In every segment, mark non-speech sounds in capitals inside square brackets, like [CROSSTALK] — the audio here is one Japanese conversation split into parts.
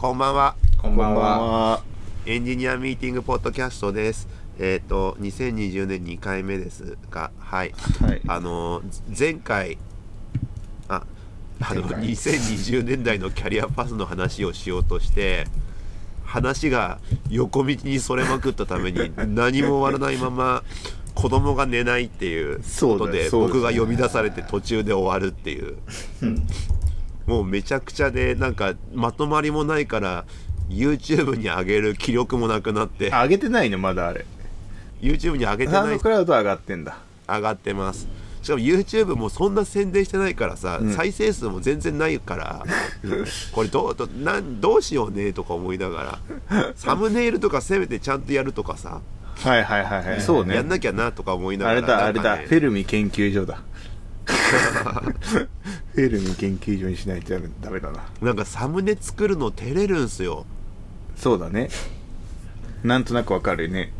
こんばんは。こんばんは。は。エンジニアミーティングポッドキャストです。えっ、と、2020年2回目ですが、はい。はい。あのー、前回、あ、あの、前回2020年代のキャリアパスの話をしようとして、話が横道にそれまくったために何も終わらないまま子供が寝ないっていうことで僕が呼び出されて途中で終わるっていうもうめちゃくちゃでなんかまとまりもないから YouTube に上げる気力もなくなってあ上げてないのまだあれ。YouTube に上げてサウンドないクラウドは上がってんだ。上がってますしかも YouTube もそんな宣伝してないからさ、うん再生数も全然ないから [LAUGHS] これどうどなんどうしようねとか思いながらサムネイルとかせめてちゃんとやるとかさ、はいはいはいはい。そうねやん。なきゃなとか思いながらあれだ、あれだ。フェルミ研究所だ。[LAUGHS] フェルミ研究所にしないとダメだな。なんかサムネ作るの照れるんすよそうだね。なんとなくわかるね。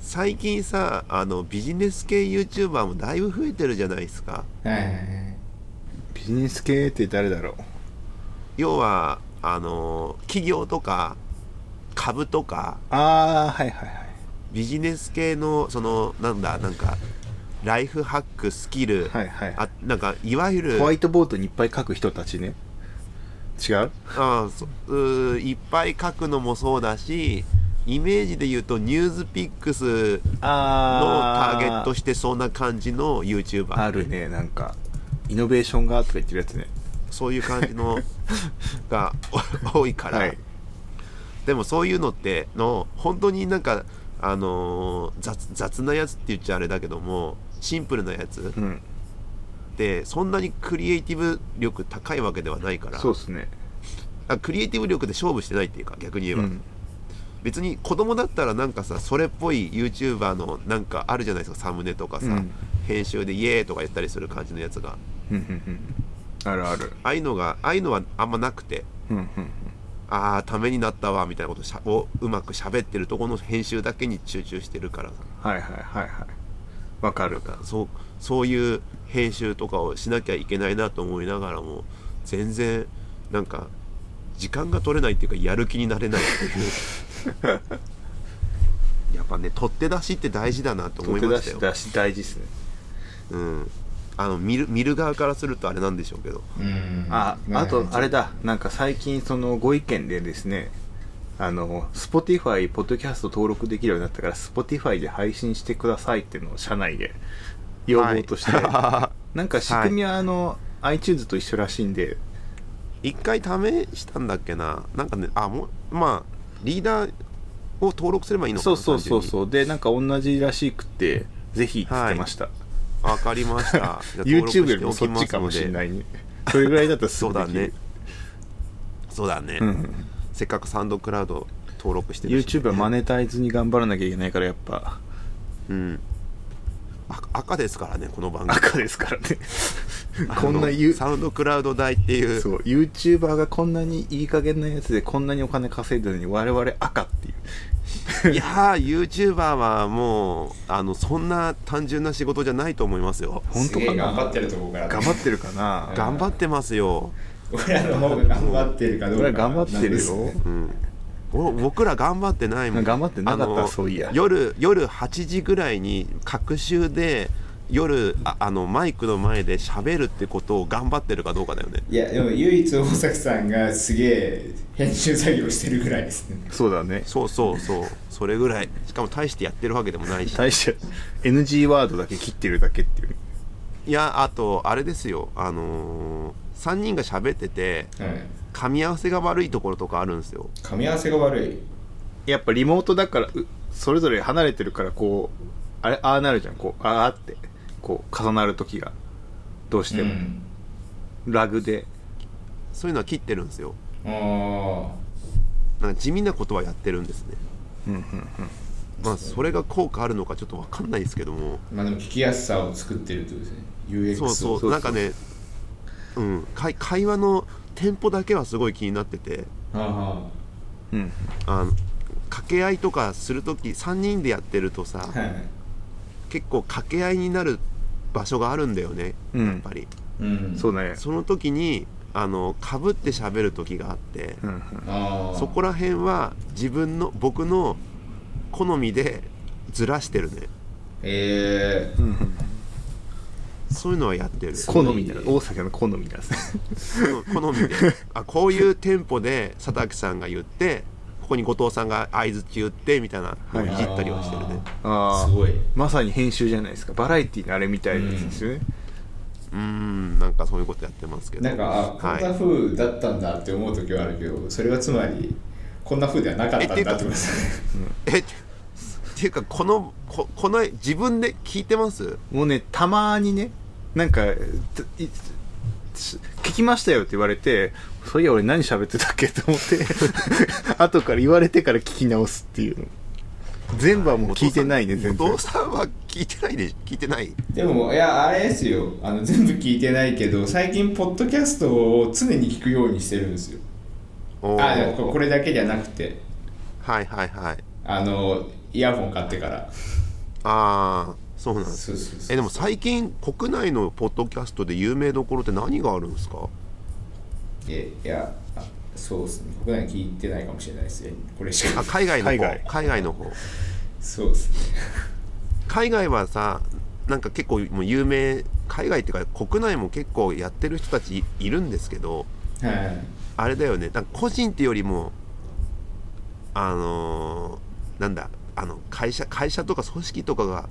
最近さあのビジネス系 YouTuber もだいぶ増えてるじゃないですかはい。ビジネス系って誰だろう？要はあの企業とか株とかああ、はいはいはい。ビジネス系のそのなんだなんかライフハックスキル、はいはい。あなんかいわゆるホワイトボードにいっぱい書く人たちね。違う？あそうーいっぱい書くのもそうだしイメージで言うとニュースピックスのターゲットしてそうな感じの YouTuber あるね、なんか。イノベーションがとか言ってるやつね。そういう感じの [LAUGHS] がお多いから、はい。でもそういうのっての本当になんかあのー雑雑なやつって言っちゃあれだけどもシンプルなやつうん。ってそんなにクリエイティブ力高いわけではないからそうっすね。あクリエイティブ力で勝負してないっていうか逆に言えば、うん。別に子供だったらなんかさそれっぽい YouTuber のなんかあるじゃないですかサムネとかさ、うん編集でイエーイとか言ったりする感じのやつがあるある。ああいうのがああいうのはあんまなくてああためになったわみたいなことしゃをうまく喋ってるところの編集だけに集中してるからさはいはいはいはい。わかる。そうそういう編集とかをしなきゃいけないなと思いながらも全然なんか時間が取れないっていうかやる気になれないっていう。[LAUGHS] やっぱね取って出しって大事だなと思いましたよ、出し大事っすね。うん、あの見る見る側からするとあれなんでしょうけど。うん。あ、まあとあれだ、なんか最近そのご意見でですね、あの、Spotify、ポッドキャスト登録できるようになったから、Spotify で配信してくださいっていうのを社内で要望として、は [LAUGHS] なんか仕組みはあの、iTunes と一緒らしいんで、い一回試したんだっけな？なんかねあもうまあリーダーを登録すればいいのかなそうそうそう単そう、で、なんか同じらしくって、ぜひ言ってました。純にわかりました。[LAUGHS] YouTube よりもそっちかもしれない。ね。それぐらいだったらすそうだぐできる。ね。そうだね、うん。せっかくサウンドクラウド登録してるし、YouTube はマネタイズに頑張らなきゃいけないからやっぱ。うん。あ赤ですからねこの番組。赤ですからね。[LAUGHS] こんな言う。サウンドクラウド代っていう。そう YouTuber がこんなにいい加減なやつでこんなにお金稼いでるのに我々赤っていう。いやー YouTuber はもうあのそんな単純な仕事じゃないと思いますよ。本当かすげえ頑張なってるとこから。頑張ってるかな？頑張ってますよ、俺らの方が頑張ってるかどうか。俺ら頑張ってるよ。うん、お僕ら頑張ってないもん。頑張ってなかったそういや。夜夜8時ぐらいに隔週で夜ああのマイクの前で喋るってことを頑張ってるかどうかだよね。いや、でも唯一大崎さんがすげえ編集作業してるぐらいですね。そうだね。そうそうそう。それぐらい。しかも大してやってるわけでもないし。大して NG ワードだけ切ってるだけっていう。いやあとあれですよ。あのー、3人が喋っててはい。噛み合わせが悪いところとかあるんですよ。噛み合わせが悪い。やっぱリモートだからうそれぞれ離れてるからこうあれああなるじゃん。こうああってこう重なる時が。どうしても、うん。ラグで。そういうのは切ってるんですよ。あなんか地味なことはやってるんですね。うんうんうん。まあそれが効果あるのかちょっと分かんないですけども。あ。まあでも聞きやすさを作ってるってことですね。UX そう。そうをそう。なんかねうん。会会話のテンポだけはすごい気になってて。はあ。はうん。あの掛け合いとかする時3人でやってるとさ、あはい。結構掛け合いになる場所があるんだよねうん。やっぱり、うん。そうね。その時にあのかぶって喋る時があってうんそこら辺は自分の僕の好みでずらしてるね。え。うんうんそういうのはやってる。好みだ大阪の好みな。んですね好みで。あこういうテンポで佐竹さんが言ってここに後藤さんが相づち言ってみたいなのをい。じったりはしてるね。ああすごい。まさに編集じゃないですか。バラエティーのあれみたいなやつですよね、うーんなんかそういうことやってますけど。なんかあこんなはい、風だったんだって思う時はあるけどそれはつまりこんな風ではなかったんだってことですね。えっていうかこのここの自分で聞いてます？もうねたまにねなんか聞きましたよって言われてそういや俺何喋ってたっけと思って [LAUGHS] 後から言われてから聞き直すっていう。の全部はもう聞いてないね全然。後藤さんは聞いてない？で聞いてない？でもいやあれですよ。あの全部聞いてないけど最近ポッドキャストを常に聞くようにしてるんですよ。あでもここれだけじゃなくて。はいはいはい。あのイヤホン買ってから。ああそうなんです。えでも最近国内のポッドキャストで有名どころって何があるんですか？えいやあそうですね。国内聞いてないかもしれないです。ねこれしか。あ海外の方。海外。の方。そうですね。海外はさなんか結構もう有名海外っていうか国内も結構やってる人たちいいるんですけどはい。あれだよね。なんか個人ってよりもあのーなんだあの会社会社とか組織とかが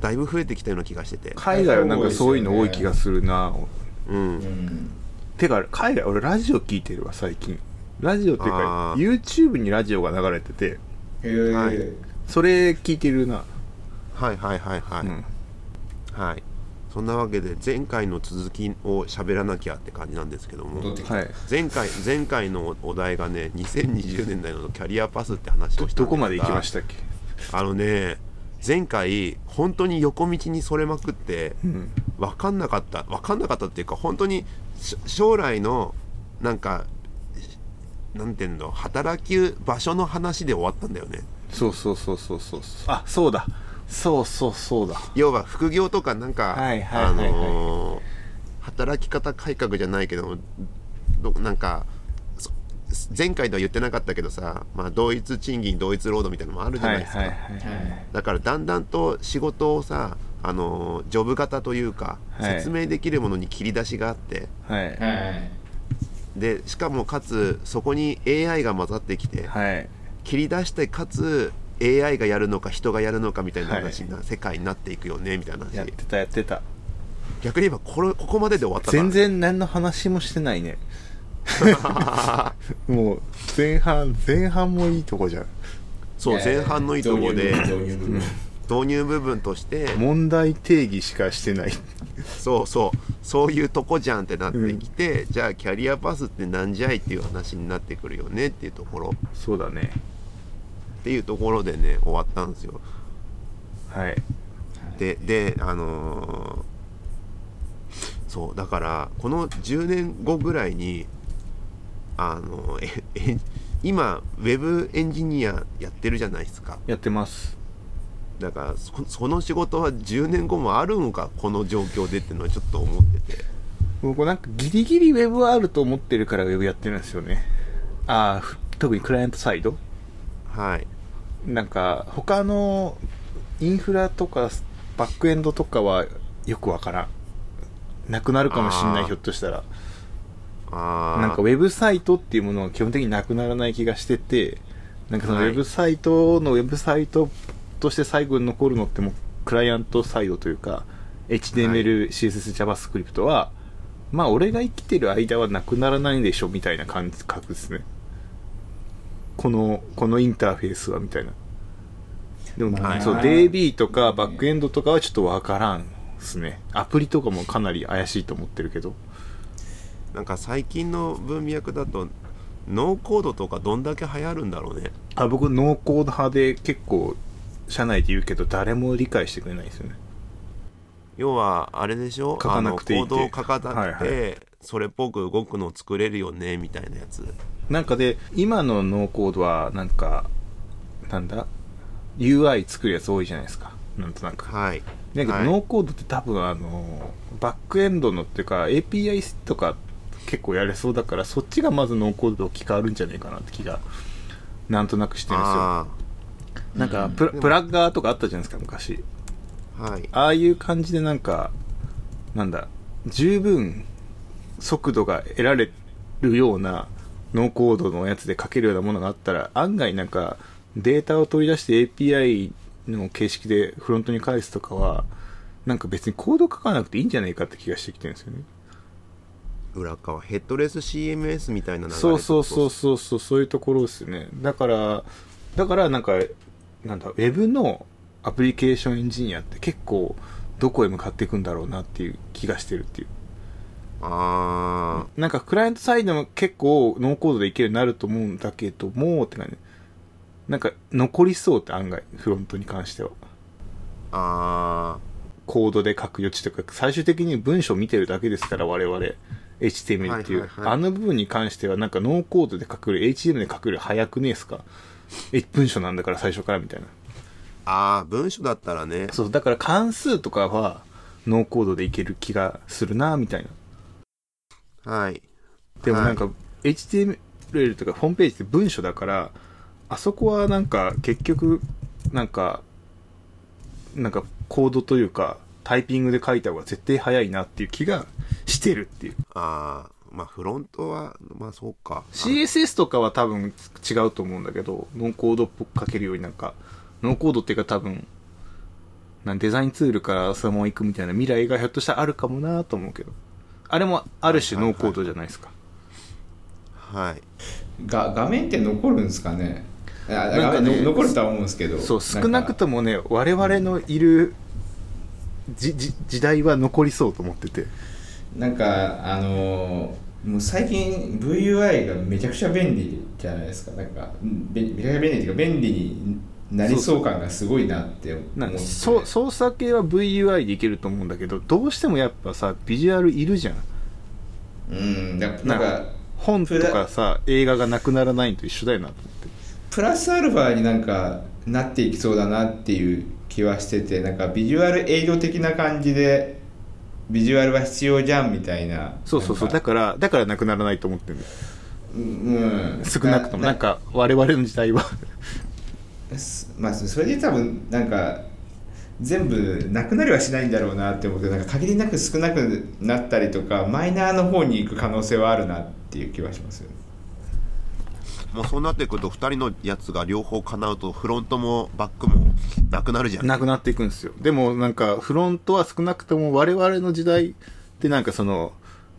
だいぶ増えてきたような気がしてて。海外はなんかそういうの多い気がするな。うん、うん。てか海外俺ラジオ聞いてるわ最近。ラジオっていうか YouTube にラジオが流れてて。へえはいそれ聞いてるな、はいはいはいはい、うん。はい。そんなわけで前回の続きを喋らなきゃって感じなんですけども。はい。前回前回のお題がね2020年代のキャリアパスって話をしたんですが。どこまで行きましたっけ？あのね前回本当に横道にそれまくってうん。分かんなかった分かんなかったっていうか本当にし将来のなんかなんていうの働き場所の話で終わったんだよね。そうそうそうそうそう。あそうだ。そうそうそうだ。要は副業とかなんか、あのー働き方改革じゃないけどどなんかそ前回では言ってなかったけどさ、まあ、同一賃金同一労働みたいなのもあるじゃはないいですか、はいはいはいだからだんだんと仕事をさあのージョブ型というか、はい。説明できるものに切り出しがあって。はい。はい。でしかもかつそこに AI が混ざってきて、はい。切り出してかつ AI がやるのか人がやるのかみたいな話な、世界になっていくよねみたいな話。やってたやってた。逆に言えばこれここまでで終わったから全然何の話もしてないね [LAUGHS] もう前半前半もいいとこじゃん。そう前半のいいとこで導入部分。導入部分として問題定義しかしてない。そうそうそういうとこじゃんってなってきて、じゃあキャリアパスってなんじゃいっていう話になってくるよねっていうところ。そうだね。っていうところでね終わったんですよ。はい。でであのーそうだからこの10年後ぐらいにあのええ今ウェブエンジニアやってるじゃないですか。やってます。だからそその仕事は10年後もあるのかこの状況でっていうのはちょっと思ってて。僕なんかギリギリウェブはあると思ってるからウェブやってるんですよね。ああふ特にクライアントサイド。はい。なんか他のインフラとかバックエンドとかはよくわからん。なくなるかもしれないひょっとしたらなんかウェブサイトっていうものは基本的になくならない気がしててなんかそのウはい。ェブサイトのウェブサイトとして最後に残るのってもうクライアントサイドというか HTML、CSS、JavaScript はまあ俺が生きてる間はなくならないでしょみたいな感覚ですね。このこのインターフェースはみたいな。でも、はい。そう DB とかバックエンドとかはちょっとわからんですね。アプリとかもかなり怪しいと思ってるけどなんか最近の文脈だとノーコードとかどんだけ流行るんだろうね。あ僕ノーコード派で結構社内で言うけど誰も理解してくれないですよね。要はあれでしょ？書かなくていいコードを書かなくて、はいはそれっぽく動くのを作れるよねみたいなやつ。なんかで今のノーコードはなんかなんだ？UI 作るやつ多いじゃないですか。なんとなく。はい。だけど、はい。ノーコードって多分あのバックエンドのっていうか API とか結構やれそうだからそっちがまずノーコードと置き換わるんじゃないかなって気がなんとなくしてるんですよ。あなんかプラプラッガーとかあったじゃないですか昔。あはい。ああいう感じでなんかなんだ十分速度が得られるようなノーコードのやつで書けるようなものがあったら案外なんかデータを取り出して API の形式でフロントに返すとかはなんか別にコード書かなくていいんじゃないかって気がしてきてるんですよね裏側ヘッドレス CMS みたいな流れそうそうそうそうそうそういうところですよね。だからだからなんかなんだウェブのアプリケーションエンジニアって結構どこへ向かっていくんだろうなっていう気がしてるっていう。あなんかクライアントサイドも結構ノーコードでいけるようになると思うんだけどもって感じ。なんか残りそうって案外フロントに関しては。ああコードで書く余地とか最終的に文章を見てるだけですから我々 HTML っていう、はいはいはい。あの部分に関してはなんかノーコードで書くより HTML で書くより早くねえですか？え文章なんだから最初からみたいな。ああ文章だったらね。そうだから関数とかはノーコードでいける気がするなみたいな。はい。でもなんか HTML とかホームページって文章だからあそこはなんか結局なんかなんかコードというかタイピングで書いた方が絶対早いなっていう気がしてるっていう。ああまあフロントはまあそうか。CSS とかは多分違うと思うんだけどノーコードっぽく書けるようになんかノーコードっていうか多分なんデザインツールからそのまま行くみたいな未来がひょっとしたらあるかもなと思うけど。あれもある種ノーコードじゃないですか。はい。が画面って残るんですかね？あなんか残るとは思うんですけど。そう少なくもともね我々のいるじじ時代は残りそうと思っててなんかあのーもう最近 VUI がめちゃくちゃ便利じゃないですか。なんかめちゃくちゃ便利っていうか便利になりそう感がすごいなって思ってなんかそう操作系は VUI でいけると思うんだけどどうしてもやっぱさビジュアルいるじゃん。うんだなんかか本とかさ映画がなくならないのと一緒だよなと思って。プラスアルファになんかなっていきそうだなっていう気はしててなんかビジュアルエイド的な感じでビジュアルは必要じゃんみたいな。そうそうそう。だか。からだからなくならないと思ってるうん。少なくとも。なんか我々の時代は。すまあそれで多分なんか全部なくなりはしないんだろうなって思ってなんか限りなく少なくなったりとかマイナーの方に行く可能性はあるなっていう気はしますよねもうそうなってくると2人のやつが両方叶うとフロントもバックもなくなるじゃん。なくなっていくんですよ。でもなんかフロントは少なくとも我々の時代ってなんかその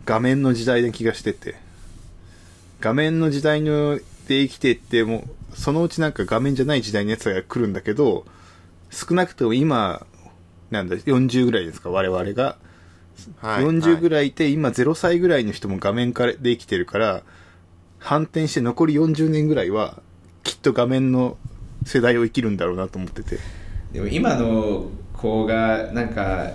画面の時代な気がしてて。画面の時代ので生きていってもそのうちなんか画面じゃない時代のやつが来るんだけど少なくとも今なんだ40ぐらいですか我々が。はい40ぐらいらいいて、今0歳ぐらいの人も画面からで生きてるから、反転して残り40年ぐらいは、きっと画面の世代を生きるんだろうなと思ってて。でも今の子がなんか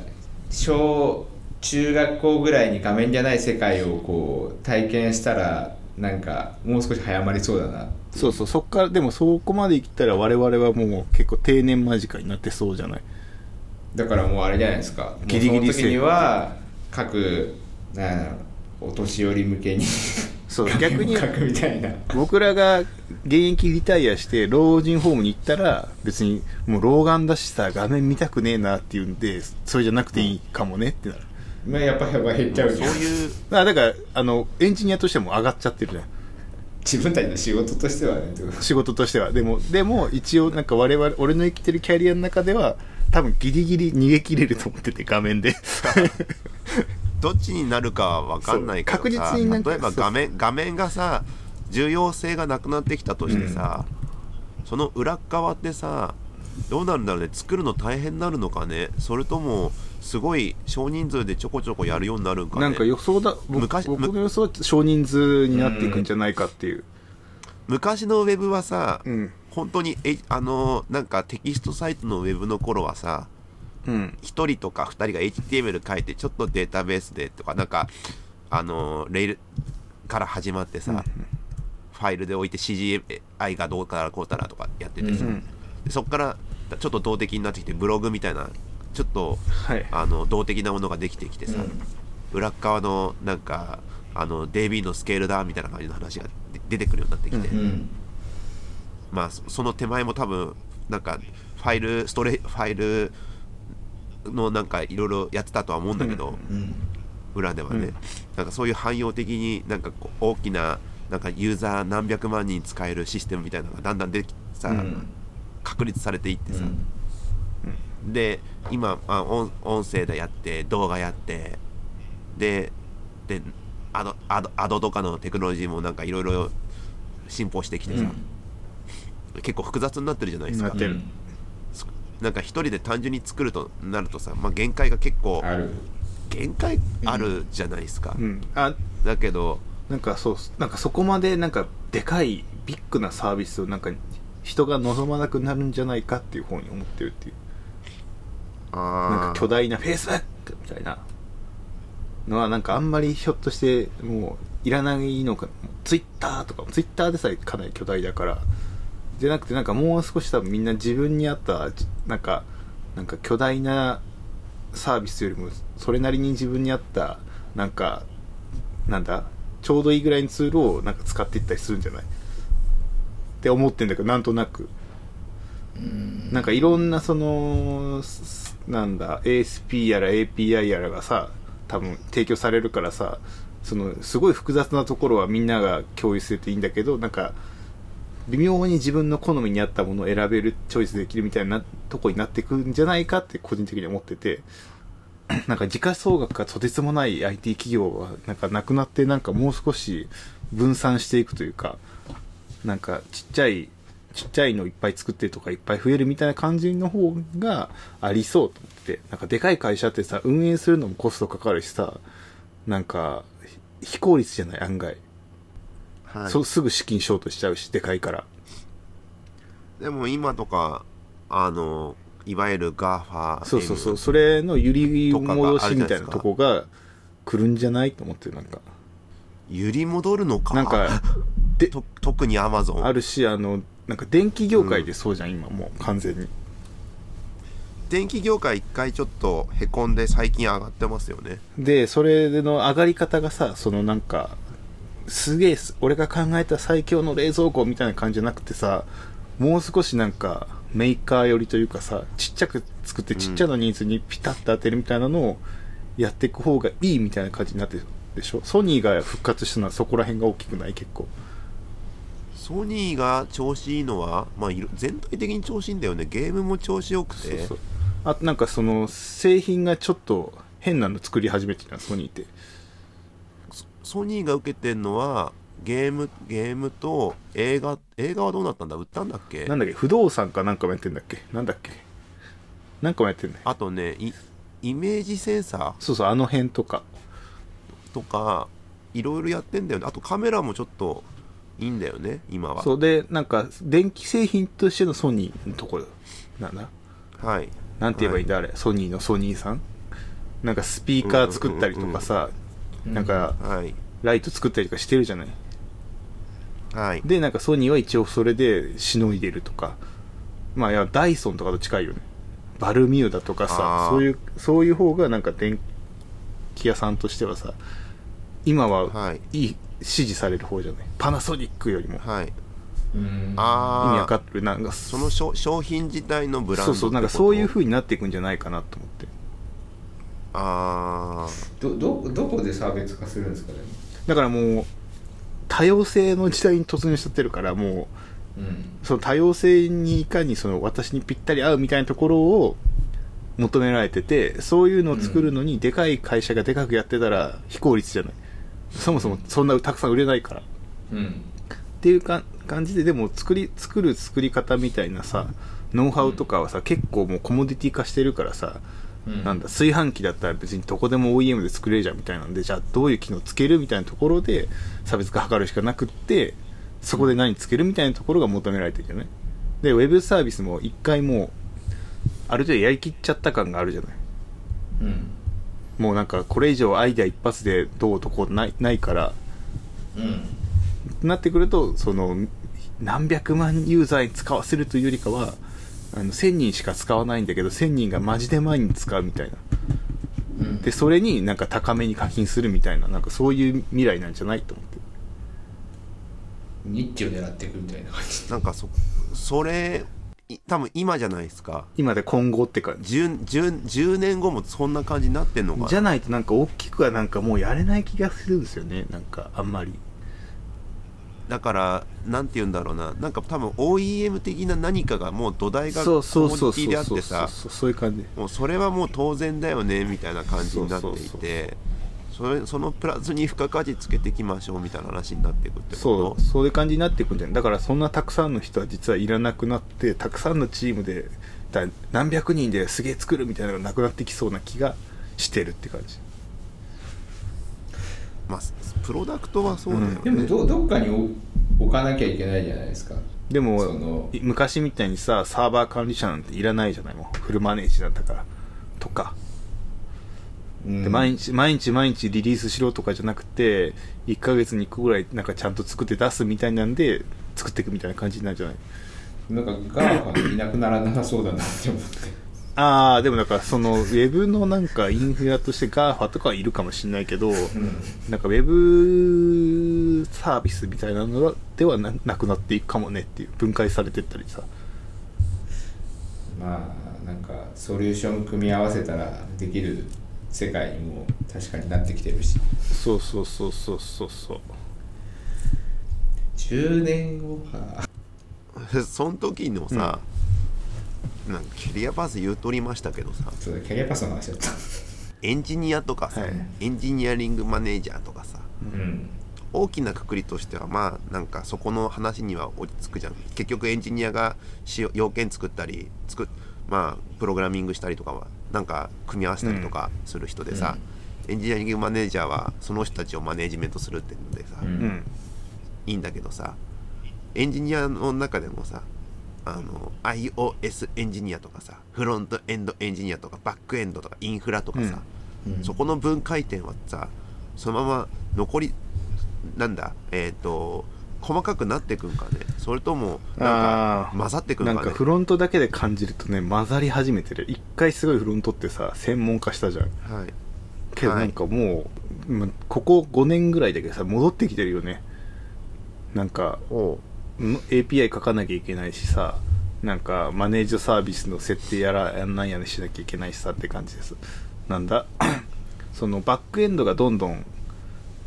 小中学校ぐらいに画面じゃない世界をこう体験したらなんかもう少し早まりそうだなそうそう、そっから、でもそこまで生きたら我々はもう結構定年間近になってそうじゃない。だからもうあれじゃないですか。ギリギリ時には各なんお年寄り向けにそう逆に僕らが現役リタイアして老人ホームに行ったら別にもう老眼だしさ画面見たくねえなっていうんでそれじゃなくていいかもねってなる、まあやっぱり減っちゃうそういうあだからあのエンジニアとしても上がっちゃってるじゃん。自分たちの仕事としてはね仕事としては。でもでも一応なんか我々俺の生きてるキャリアの中では多分ギリギリ逃げ切れると思ってて画面でどっちになるかは分かんないけど確実になんか例えば画面画面がさ重要性がなくなってきたとしてさ、その裏っ側ってさどうなるんだろうね作るの大変になるのかねそれともすごい少人数でちょこちょこやるようになるんかね。なんか予想だ僕昔僕の予想は少人数になっていくんじゃないかっていう。昔のウェブはさ、うん。本当にえあのなんかテキストサイトのウェブの頃はさうん1人とか2人が HTML 書いてちょっとデータベースでとかなんかあのレールから始まってさ、ファイルで置いて CGI がどうからこうたらとかやっててさ、うん。でそっからちょっと動的になってきてブログみたいなちょっとはい。あの動的なものができてきてさ、うん。裏っ側のなんかあの DB のスケールだみたいな感じの話がで出てくるようになってきて、うんまあそその手前も多分なんかファイルストレファイルのなんかいろいろやってたとは思うんだけど、うん。裏ではね、うん。なんかそういう汎用的になんかこう大きななんかユーザー何百万人使えるシステムみたいなのがだんだんできさ、うん。確立されていってさ、うん。で今あ音音声でやって動画やってででアドアドアドとかのテクノロジーもなんかいろいろ進歩してきてさ、結構複雑になってるじゃないですかなんか一人で単純に作るとなるとさ、まあ、限界が結構ある。限界あるじゃないですか、うん。あだけどなんかそうなんかそこまでなんかでかいビッグなサービスをなんか人が望まなくなるんじゃないかっていう方に思ってるっていう。なんあか巨大なフェイスブックみたいな。のはなんかあんまりひょっとしてもういらないのか。ツイッターとかツイッターでさえかなり巨大だからじゃなくてなんかもう少し多分みんな自分に合ったじなんかなんか巨大なサービスよりもそれなりに自分に合ったなんかなんだちょうどいいぐらいのツールをなんか使っていったりするんじゃない？って思ってんだけどなんとなく。なんかいろんなそのすなんだ ASP やら API やらがさ多分提供されるからさそのすごい複雑なところはみんなが共有するといいんだけどなんか微妙に自分の好みに合ったものを選べるチョイスできるみたいなとこになっていくんじゃないかって個人的に思ってて [CLEARS THROAT] なんか時価総額がとてつもない IT 企業はなんかなくなってなんかもう少し分散していくというかなんかちっちゃいちっちゃいのいっぱい作ってとかいっぱい増えるみたいな感じの方がありそうと思ってなんかでかい会社ってさ運営するのもコストかかるしさなんか非効率じゃない案外、はい。そうすぐ資金ショートしちゃうしでかいから。でも今とかあのいわゆる GAFA そうそうそう。それの揺り戻しみたいなとこが来るんじゃないと思ってるなんか。揺り戻るのか。なんかで [LAUGHS] と特にアマゾン。あるしあのなんか電気業界でそうじゃん、今もう完全に。電気業界一回ちょっとへこんで最近上がってますよね。でそれの上がり方がさそのなんかすげえ俺が考えた最強の冷蔵庫みたいな感じじゃなくてさもう少しなんかメーカー寄りというかさちっちゃく作ってちっちゃなニーズにピタッと当てるみたいなのをやっていく方がいいみたいな感じになってるでしょ？ソニーが復活したのはそこら辺が大きくない？結構。ソニーが調子いいのは、まあ、全体的に調子いいんだよね。ゲームも調子よくて。そうそうあとなんかその製品がちょっと変なの作り始めてたソニーってソニーが受けてんのはゲームゲームと映画映画はどうなったんだ？売ったんだっけ？なんだっけ？不動産かなんかもやってんだっけ？なんだっけ？なんかもやってんねあとねイイメージセンサそうそうあの辺とか。ーとかいろいろやってんだよね。あとカメラもちょっといいんだよね今は。そうでなんか電気製品としてのソニーのところ。なんだ？はい。なんて言えばいいんだ、あれソニーのソニーさん？なんかスピーカー作ったりとかさ、なんかはい。ライト作ったりとかしてるじゃない？はい。でなんかソニーは一応それでしのいでるとか。まあいやダイソンとかと近いよね。バルミューダとかさそういうそういう方がなんか電気屋さんとしてはさ今ははい。いい支持される方じゃない？パナソニックよりも。はい。うん。ああ意味わかる。なんかその商商品自体のブランドそうそうなんかそういう風になっていくんじゃないかなと思ってあどどどこで差別化するんですかね？だからもう多様性の時代に突入しちゃってるからもうん。うその多様性にいかにその私にぴったり合うみたいなところを求められててそういうのを作るのにでかい会社がでかくやってたら非効率じゃない。そもそもそんなたくさん売れないから。うん。っていうか感じででも作り作る作り方みたいなさノウハウとかはさ結構もうコモディティ化してるからさ、うん。なんだ炊飯器だったら別にどこでも OEM で作れるじゃんみたいなんでじゃあどういう機能つけるみたいなところで差別化図るしかなくってそこで何つけるみたいなところが求められてるじゃないでウェブサービスも一回もうある程度やりきっちゃった感があるじゃない。うん。もうなんかこれ以上アイデア一発でどうとこうないないから。うん。なってくるとその何百万ユーザーに使わせるというよりかはあの1000人しか使わないんだけど1000人がマジで前に使うみたいな。うん。でそれになんか高めに課金するみたいななんかそういう未来なんじゃないと思って。ニッチを狙っていくみたいな感じ。なんかそそれい多分今じゃないですか。今で今後って感じ。10, 10, 10年後もそんな感じになってんのかな。じゃないとなんか大きくはなんかもうやれない気がするんですよね。なんかあんまりだからなんて言うんだろうな。なんか多分 OEM 的な何かがもう土台がコモディティであってさそういう感じ。もうそれはもう当然だよねみたいな感じになっていてそれそのプラスに付加価値つけていきましょうみたいな話になっていくってこと？そうそういう感じになっていくんじゃない。だからそんなたくさんの人は実はいらなくなってたくさんのチームでだ何百人ですげえ作るみたいなのがなくなってきそうな気がしてるって感じ。まあプロダクトはそうだよね、でもどどっかに置置かなきゃいけないじゃないですか。でも昔みたいにさサーバー管理者なんていらないじゃない？もうフルマネージなんだから。とか。うん。で毎日毎日毎日リリースしろとかじゃなくて1ヶ月に1個ぐらいなんかちゃんと作って出すみたいなんで作っていくみたいな感じになるんじゃない？なんか GAFAなくならなさそうだなって思ってああでもだからそのウェブのなんかインフラとして GAFA とかはいるかもしれないけど、なんかウェブサービスみたいなのではななくなっていくかもねっていう分解されてったりさ。まあなんかソリューション組み合わせたらできる世界にも確かになってきてるし。そうそうそうそうそうそう。10年後か [LAUGHS] その時のさ、なんかキャリアパス言うとりましたけどさ。そうだキャリアパスの話だった。エンジニアとかさ、はい。エンジニアリングマネージャーとかさうん。大きなくくりとしてはまあなんかそこの話には落ち着くじゃん。結局エンジニアがし要件作ったり作っまあプログラミングしたりとかはなんか組み合わせたりとかする人でさ、エンジニアリングマネージャーはその人たちをマネージメントするっていうのでさ、うんうん。いいんだけどさエンジニアの中でもさあの iOS エンジニアとかさフロントエンドエンジニアとかバックエンドとかインフラとかさ、うん。そこの分解点はさそのまま残りなんだえっ、と細かくなっていくんかね。それともなんか混ざってくんかね。なんかフロントだけで感じるとね混ざり始めてる。一回すごいフロントってさ専門化したじゃん。はい。けどなんかもう、まここ5年ぐらいだけどさ戻ってきてるよね。なんか API 書かなきゃいけないしさなんかマネージャーサービスの設定やらやんなんやらしなきゃいけないしさって感じです。なんだ？[COUGHS] そのバックエンドがどんどん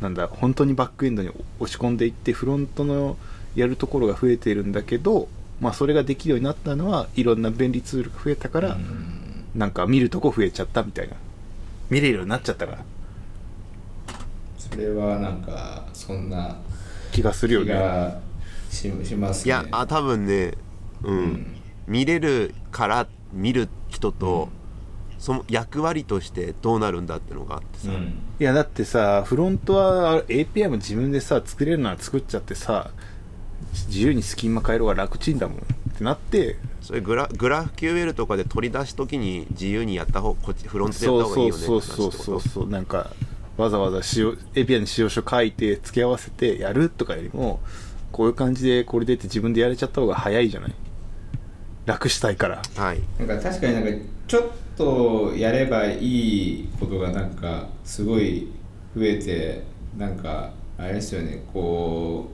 なんだ本当にバックエンドに押し込んでいってフロントのやるところが増えているんだけどまあそれができるようになったのはいろんな便利ツールが増えたから、なんか見るとこ増えちゃったみたいな。見れるようになっちゃったから。それはなんかそんな気がするよねししますね。いやあ多分ねうん、うん。見れるから見る人と、その役割としてどうなるんだってのがあってさ、うん。いやだってさフロントは API も自分でさ作れるなら作っちゃってさ自由にスキーマ変える方が楽ちんだもん。ってなってそれグラグラフ QL とかで取り出すときに自由にやった方こっちフロントでやった方がいいよねそうそうそうそうなんかわざわざ使用 API に使用書書いて付け合わせてやるとかよりもこういう感じでこれでって自分でやれちゃった方が早いじゃない？楽したいから。はい。なんか確かになんかちょっとやればいいことがなんかすごい増えてなんかあれですよね。こ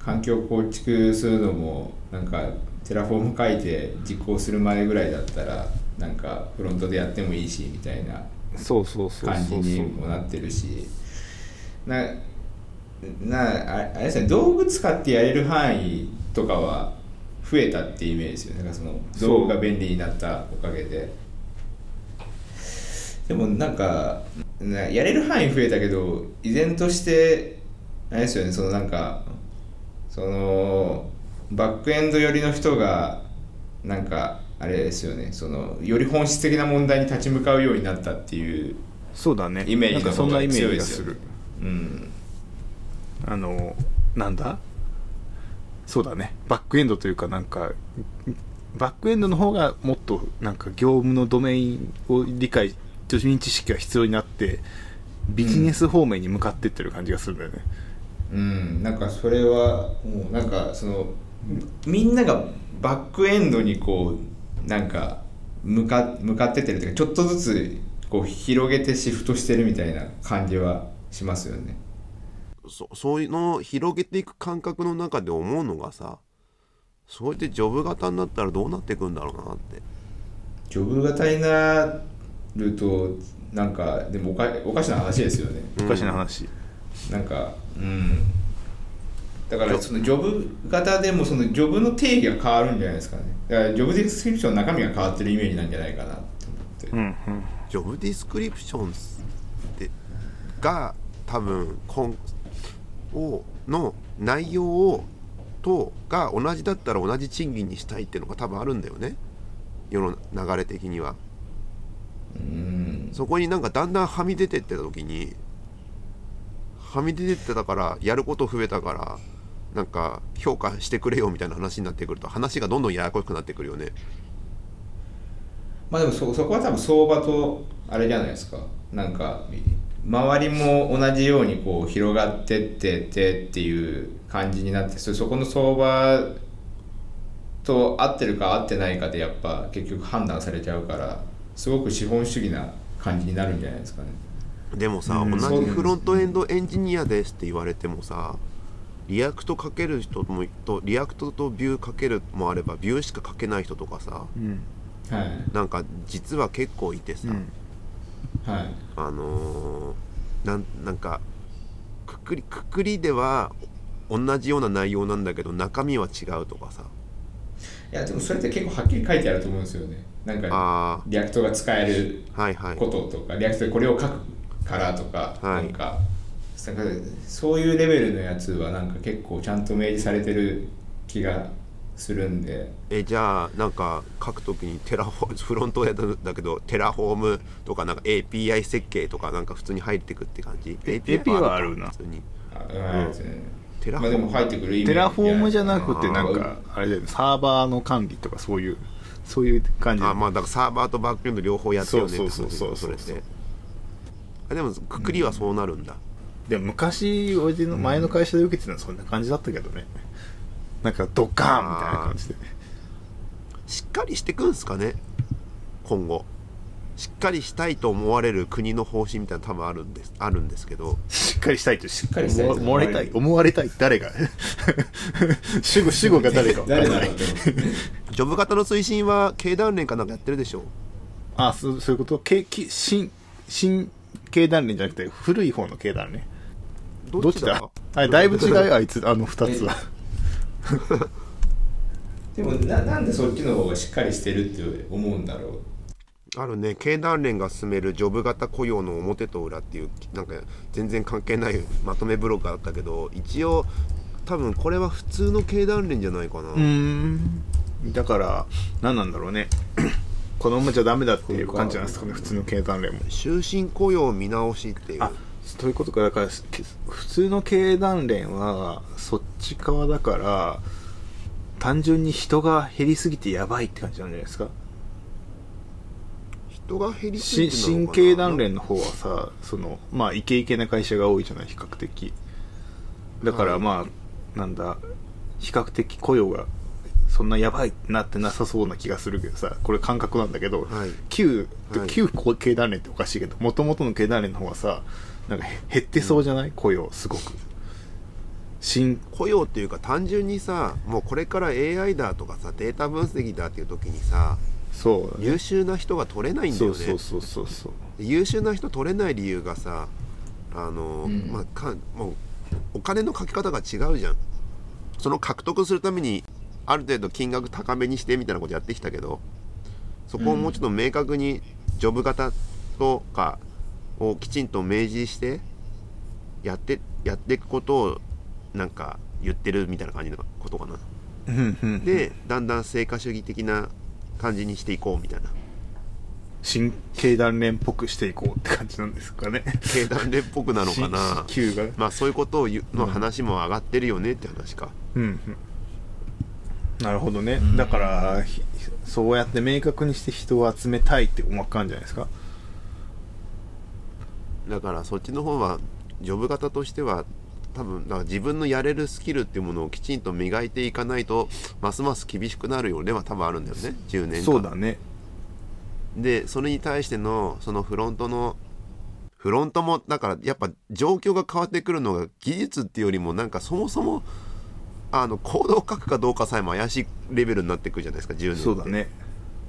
う環境構築するのもなんか Terraform 書いて実行するまでぐらいだったらなんかフロントでやってもいいしみたいなそうそうそう。感じにもなってるし。ななああれですね道具使ってやれる範囲とかは増えたっていうイメージですよね。なんかその道具が便利になったおかげで。でもなんかなやれる範囲増えたけど依然としてあれですよねそのなんかそのバックエンド寄りの人がなんかあれですよねそのより本質的な問題に立ち向かうようになったっていうそうだね。イメージの方がかそんなイメ強いですよねージがする。うんあのなんだ？そうだね。バックエンドというかなんかバックエンドの方がもっとなんか業務のドメインを理解認知識が必要になってビジネス方面に向かってってる感じがするんだよね、うん、なんかそれはもうなんかそのみんながバックエンドにこうなんか向か向かってってるというかちょっとずつこう広げてシフトしてるみたいな感じはしますよね。そそういうのを広げていく感覚の中で思うのがさそうやってジョブ型になったらどうなっていくんだろうなって。ジョブ型になるとなんかでもおかおかしな話ですよね。おかしな話、なんかうん。だからそのジョブ型でもそのジョブの定義が変わるんじゃないですかね。だからジョブディスクリプションの中身が変わってるイメージなんじゃないかなと思って、うんうん。ジョブディスクリプションってが多分今をの内容をとが同じだったら同じ賃金にしたいっていうのが多分あるんだよね。世の流れ的には。うん。そこになんかだんだんはみ出てってた時にはみ出てってたからやること増えたからなんか評価してくれよみたいな話になってくると話がどんどんややこしくなってくるよね。まあでもそそこは多分相場とあれじゃないですか。なんか周りも同じようにこう広がってってってっていう感じになってそそこの相場と合ってるか合ってないかでやっぱ結局判断されちゃうからすごく資本主義な感じになるんじゃないですかね。でもさ、うん同じフロントエンドエンジニアですって言われてもさReact 書ける人もと React と Vue 書けるもあれば Vue しか書けない人とかさうん。はい。なんか実は結構いてさ、うんはい。あのーなんなんかくくりくくりでは同じような内容なんだけど中身は違うとかさ。いやでもそれって結構はっきり書いてあると思うんですよね。なんかあ React が使えるあはいはい。こととか、 React でこれを書くからとか、はい。なんかそういうレベルのやつはなんか結構ちゃんと明示されてる気がするんで。えじゃあなんか書くときにテラフォフロントだけど Terraform とかなんか API 設計とかなんか普通に入ってくって感じ？API はあるな。普通に。テラフォームまあでも入ってくる意味。 Terraform じゃなくてなんかあれだよね。サーバーの管理とかそういうそういう感じあまあだからサーバーとバックエンド両方やってるよねそうそうそうそうそれって。あでもくくりはそうなるんだ、でも昔俺の前の会社で受けてたのはそんな感じだったけどねなんかドカーンみたいな感じで。しっかりしてくんすかね？今後。しっかりしたいと思われる国の方針みたいなの多分あるんですあるんですけど。しっかりしたいとしっかりしたいと思われたい。思われたい誰が？[LAUGHS] 主語主語が誰か。分からないジョブ型の推進は経団連かなんかやってるでしょあそうそういうこと？けき新新経団連じゃなくて古い方の経団連？どっちだ？あれだ？いぶ違うよあいつ。あの二つは [LAUGHS] でもななんでそっちの方がしっかりしてるって思うんだろう？あるね。経団連が進めるジョブ型雇用の表と裏っていうなんか全然関係ないまとめブログがあったけど一応多分これは普通の経団連じゃないかな、だから何なんだろうね。[CLEARS THROAT] このままじゃダメだっていう感じないですかね普通の経団連も。終身雇用見直しっていう。あそういうことか。だからけ普通の経団連はそっち側だから単純に人が減りすぎてやばいって感じなんじゃないですか？人が減りすぎして新経団連の方はさそのまあイケイケな会社が多いじゃない？比較的。だからはい。まあ、なんだ比較的雇用がそんなやばいなってなさそうな気がするけどさこれ感覚なんだけど、はい。旧はい。旧経団連っておかしいけどもともとの経団連の方はさなんかへ減ってそうじゃない、雇用すごく。新雇用っていうか単純にさもうこれから AI だとかさデータ分析だっていう時にさそうだね。優秀な人が取れないんだよね。そうそうそうそうそう。優秀な人取れない理由がさあの、うん。まあかもうお金のかけ方が違うじゃん。その獲得するためにある程度金額高めにしてみたいなことやってきたけどそこをもうちょっと明確にジョブ型とかをきちんと明示してやってやっていくことをなんか言ってるみたいな感じのことかな。うんうんでだんだん成果主義的な感じにしていこうみたいな。新経団連っぽくしていこうって感じなんですかね。経団連っぽくなのかな。新旧が。まあそういうことをのうん話も上がってるよねって話か、うんうん。なるほどね、ん。だからひそうやって明確にして人を集めたいって思わかんじゃないですかだからそっちの方はジョブ型としては多分だから自分のやれるスキルっていうものをきちんと磨いていかないとますます厳しくなるよねは多分あるんだよね10年間。そうだね。でそれに対してのそのフロントのフロントもだからやっぱ状況が変わってくるのが技術っていうよりもなんかそもそもあのコードを書くかどうかさえも怪しいレベルになってくるじゃないですか10年そうだね。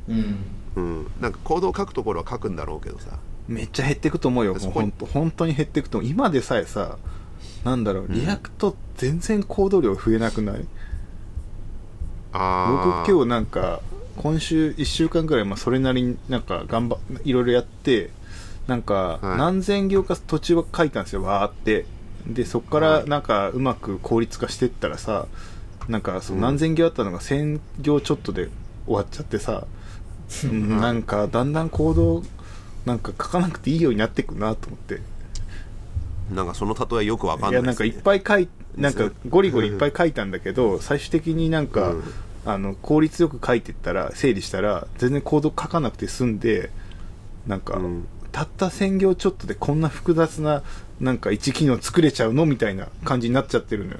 うん。うん。なんかコードを書くところは書くんだろうけどさめっちゃ減ってくと思うよもうそこにほんと本当に減ってくと思う。今でさえさなんだろう React 全然コード量増えなくない、あ僕今日なんか今週1週間ぐらいまあそれなりになんか頑張いろいろやってなんかはい。何千行か途中は書いたんですよわーって。でそこからなんかうまく効率化してったらさなんかその何千行あったのが1000行ちょっとで終わっちゃってさ、う [LAUGHS] んなんかだんだんコードなんか書かなくていいようになってくなと思って。なんかその例えよくわかんないいやなんかいっぱい書いなんかゴリゴリいっぱい書いたんだけど最終的になんか、うん。あの効率よく書いてったら整理したら全然コード書かなくて済んでなんか、うん。たった1000行ちょっとでこんな複雑ななんか1機能作れちゃうのみたいな感じになっちゃってるのよ。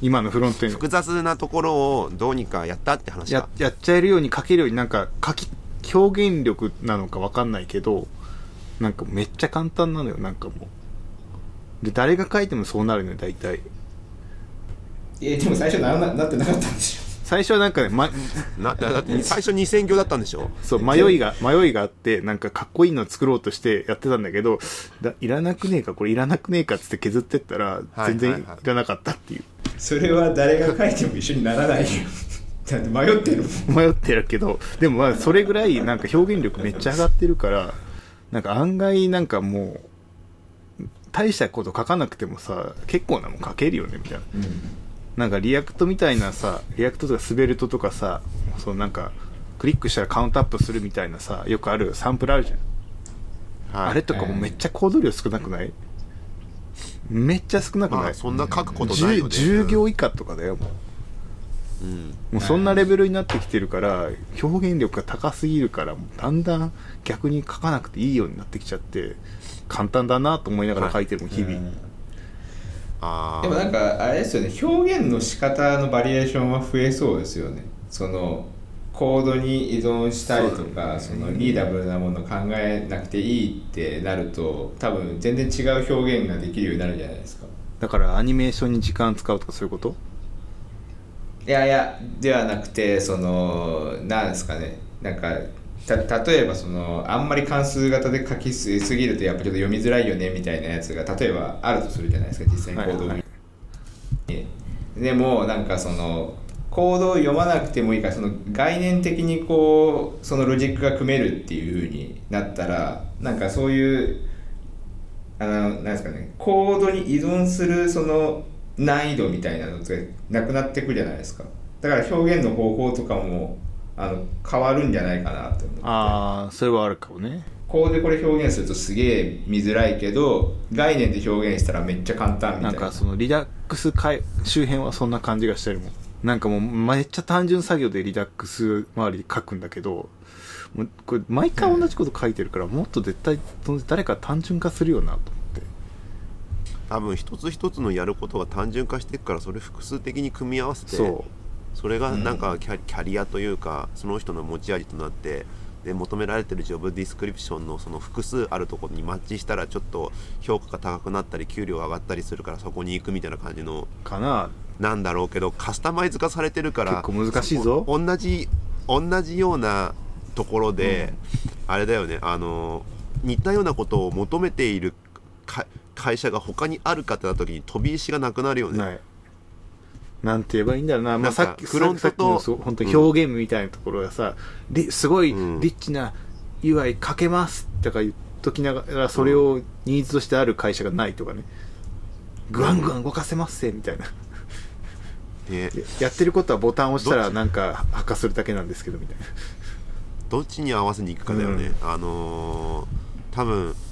今のフロントエンド。複雑なところをどうにかやったって話やかやっちゃえるように書けるようになんか書き表現力なのかわかんないけどなんかめっちゃ簡単なのよなんかもう。で誰が書いてもそうなるのよ大体。えでも最初ならななってなかったんでし最初はなんかね、ま、[LAUGHS] なだって最初2000行だったんでしょ。そう迷いが迷いがあってなんかかっこいいの作ろうとしてやってたんだけどだいらなくねえかこれいらなくねえかっつって削ってったらはい全然いはいはい。らなかったっていう、ょそれは誰が書いても一緒にならないよ。[LAUGHS] だって迷ってるもん。迷ってるけどでもまあそれぐらいなんか表現力めっちゃ上がってるからなんか案外なんかもう大したこと書かなくてもさ結構なもん書けるよねみたいな。なんか React みたいなさ React とか Svelte とかさそうなんかクリックしたらカウントアップするみたいなさよくあるサンプルあるじゃん。はい。あれとかもめっちゃコード量少なくない？めっちゃ少なくない、まあそんな書くことないよ 10, ね行以下とかだよもううん。もうそんなレベルになってきてるから表現力が高すぎるからもうだんだん逆に書かなくていいようになってきちゃって簡単だなと思いながら書いてるもん日々、うん。ああでもなんかあれですよね。表現の仕方のバリエーションは増えそうですよね。そのコードに依存したりとかそ、のリーダブルなものを考えなくていいってなると多分全然違う表現ができるようになるじゃないですか。だからアニメーションに時間使うとかそういうこと？いやいやではなくてそのなんですかね。なんかた例えばそのあんまり関数型で書きすぎるとやっぱちょっと読みづらいよねみたいなやつが例えばあるとするじゃないですか実際にコードを見て、はい。はいでもなんかそのコードを読まなくてもいいからその概念的にこうそのロジックが組めるっていう風になったらなんかそういうあのなんですかねコードに依存するその難易度みたいなのってなくなってくじゃないですか。だから表現の方法とかもあの変わるんじゃないかなと思って。ああそれはあるかもね。こうでこれ表現するとすげえ見づらいけど概念で表現したらめっちゃ簡単みたな。いんなかそのリダックスかい周辺はそんな感じがしてるも。んなんかもうめっちゃ単純作業でリダックス周りで書くんだけどもうこれ毎回同じこと書いてるから、もっと絶対誰か単純化するよなと多分一つ一つのやることが単純化していくからそれ複数的に組み合わせてそそれがなんかキャリアというかその人の持ち味となってで求められてるジョブディスクリプションのその複数あるところにマッチしたらちょっと評価が高くなったり給料が上がったりするからそこに行くみたいな感じのうかな。なんだろうけどカスタマイズ化されてるから結構難しいぞ。そ同じ同じようなところで、あれだよね。あの似たようなことを求めているか会社が他にあるかってなった時に飛び石がなくなるよね。ない。なんて言えばいいんだろうな、まあ、さっきフロントと本当に表現みたいなところがさ、リすごいリうん。ッチな UI かけますとか言っときながらそれをニーズとしてある会社がないとかね。グワングワン動かせますせみたいな。ね。やってることはボタンを押したらなんか発火するだけなんですけどみたいな。どっちに合わせに行くかだよね、あのー多分え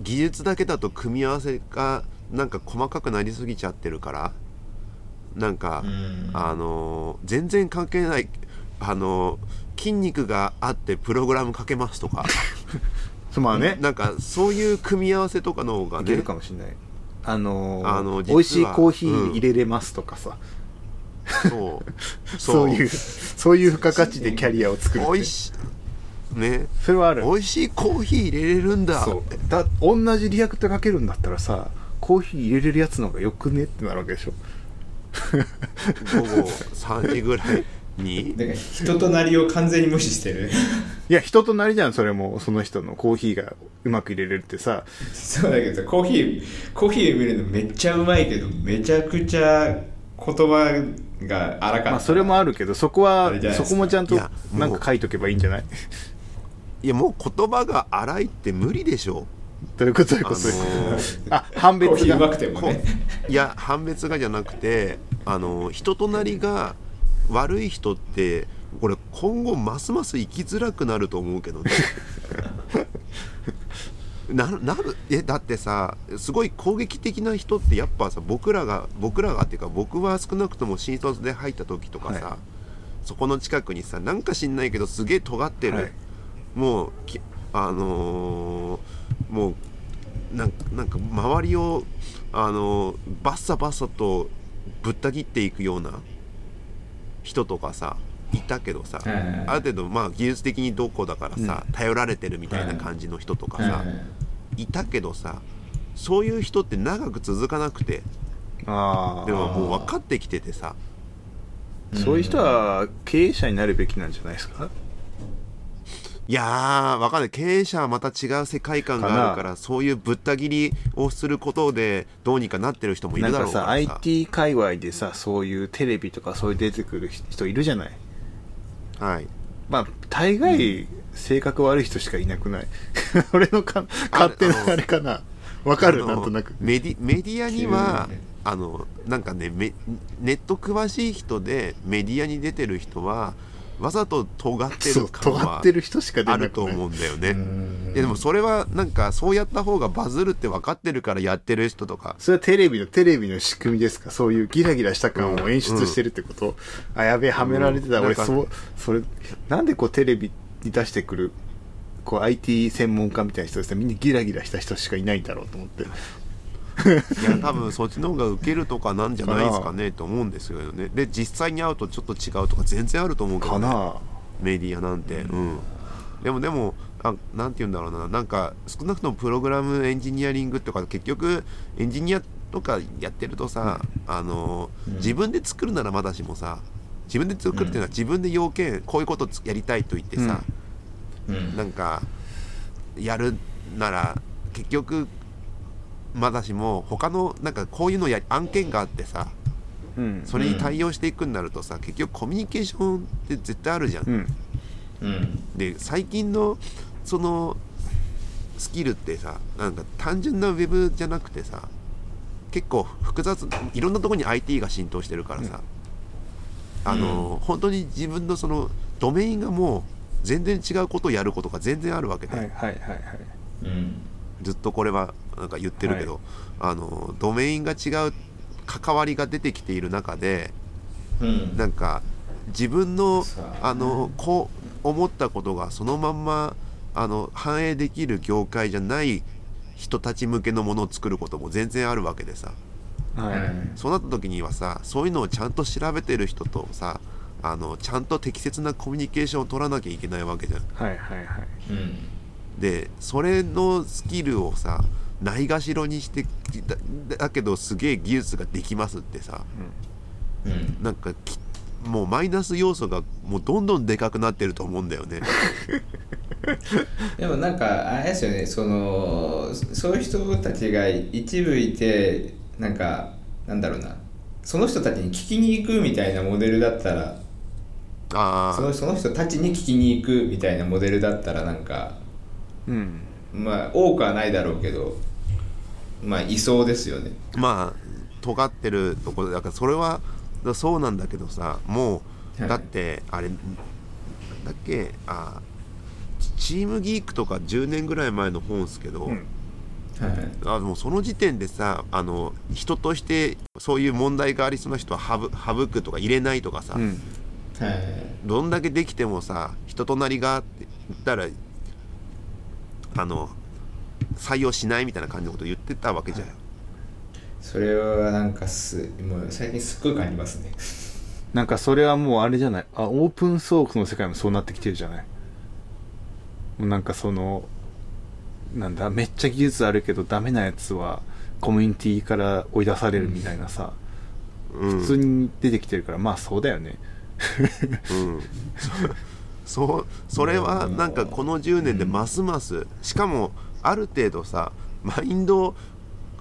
技術だけだと組み合わせがなんか細かくなりすぎちゃってるから。なんか、うん。あのー全然関係ないあのー筋肉があってプログラムかけますとか。[LAUGHS] まあね。なんかそういう組み合わせとかの方がね。いけるかもしれない。あのーあの美味しいコーヒー入れれますとかさ、[LAUGHS] そう。そういうそう。いう付加価値でキャリアを作る美味しね。それはある。美味しいコーヒー入れれるんだ。そう。だ同じ React 書けるんだったらさコーヒー入れれるやつの方がよくねってなるわけでしょ。午後3時ぐらいに？[LAUGHS] だから人となりを完全に無視してる。[LAUGHS] いや人となりじゃんそれも。その人のコーヒーがうまく入れれるってさ。そうだけどさコーヒーコーヒー見るのめっちゃうまいけどめちゃくちゃ言葉が荒かった、まあそれもあるけどそこあはそこもちゃんとなんか書いとけばいいんじゃない？いやもう言葉が荒いって無理でしょ。どういうこと？どういうあのことーあ判別が。ヒーうまくてもこねいや判別がじゃなくてあの人となりが悪い人ってこれ今後ますます生きづらくなると思うけどね。[LAUGHS] ななるえだってさすごい攻撃的な人ってやっぱさ僕らが僕らがっていうか僕は少なくとも新卒で入った時とかさ、はい。そこの近くにさなんか知んないけどすげえ尖ってる、はいもうきあのーもうなんなんか周りを、あのーバッサバッサとぶった切っていくような人とかさいたけどさ、はいはいはいある程度まあ技術的にどうこうだからさ、頼られてるみたいな感じの人とかさ、はいいたけどさそういう人って長く続かなくてああでももう分かってきててさ。そういう人は経営者になるべきなんじゃないですか？いやー分かんない。経営者はまた違う世界観があるからそういうぶった切りをすることでどうにかなってる人もいるだなんかさろうからさ IT 界隈でさそういうテレビとかそういう出てくる人いるじゃない？はい。まあ大概性格悪い人しかいなくない？[LAUGHS] 俺のか勝手なあれかな？わかる？なんとなく。メディメディアにはあのなんかねメネット詳しい人でメディアに出てる人はわざと尖ってる感尖はってる人しか出あると思うんだよね。うん。いやでもそれはなんかそうやった方がバズるって分かってるからやってる人とか。それはテレビのテレビの仕組みですか？そういうギラギラした感を演出してるってこと、あやべえはめられてた、うん。俺そうそれなんでこうテレビに出してくるこう IT 専門家みたいな人ですね。みんなギラギラした人しかいないんだろうと思っていや多分そっちの方がウケるとかなんじゃないですかねと思うんですよね。で実際に会うとちょっと違うとか全然あると思うけど、ね、かな。メディアなんて。うん。でもでもあなんて言うんだろうな。なんか少なくともプログラムエンジニアリングとか結局エンジニアとかやってるとさ、あのうん。自分で作るならまだしもさ自分で作るっていうのは自分で要件こういうことやりたいと言ってさ、うん。なんかやるなら結局まだしも他のなんかこういうのや案件があってさうん。それに対応していくんなるとさ、結局コミュニケーションって絶対あるじゃん。うん。うん。で最近のそのスキルってさなんか単純なウェブじゃなくてさ結構複雑いろんなところに IT が浸透してるからさ、あの本当に自分のそのドメインがもう全然違うことをやることが全然あるわけで、はいはいはいはい。うん。ずっとこれはなんか言ってるけど、あのドメインが違う関わりが出てきている中でうん。なんか自分のあのこう思ったことがそのまんまあの反映できる業界じゃない人たち向けのものを作ることも全然あるわけでさ。はい、そうなった時にはさそういうのをちゃんと調べてる人とさあのちゃんと適切なコミュニケーションを取らなきゃいけないわけじゃん。はいはいはい。うんでそれのスキルをさないがしろにしてだだけどすげえ技術ができますってさ。うん。なんかきもうマイナス要素がもうどんどんでかくなってると思うんだよね。[LAUGHS] でもなんかあれですよね。そのそういう人たちが一部いてなんかなんだろうな。その人たちに聞きに行くみたいなモデルだったらああそのその人たちに聞きに行くみたいなモデルだったらなんかうん。まあ多くはないだろうけどまあいそうですよね。まあ尖ってるところだからそれはそうなんだけどさもうはい。だってあれなんだっけあチームギークとか10年ぐらい前の本ですけど、うん。はいあもうその時点でさあの人としてそういう問題がありそうな人は省省くとか入れないとかさ、うん。はいどんだけできてもさ人となりがって言ったらあの採用しないみたいな感じのこと言ってたわけじゃん、それはなんかすもう最近すっごい感じますね。[LAUGHS] なんかそれはもうあれじゃない。あオープンソースの世界もそうなってきてるじゃない。もうなんかそのなんだめっちゃ技術あるけどダメなやつはコミュニティから追い出されるみたいなさ、うん。普通に出てきてるからまあそうだよね。うん、そ [LAUGHS] そうそれはなんかこの10年でますますしかもある程度さマインド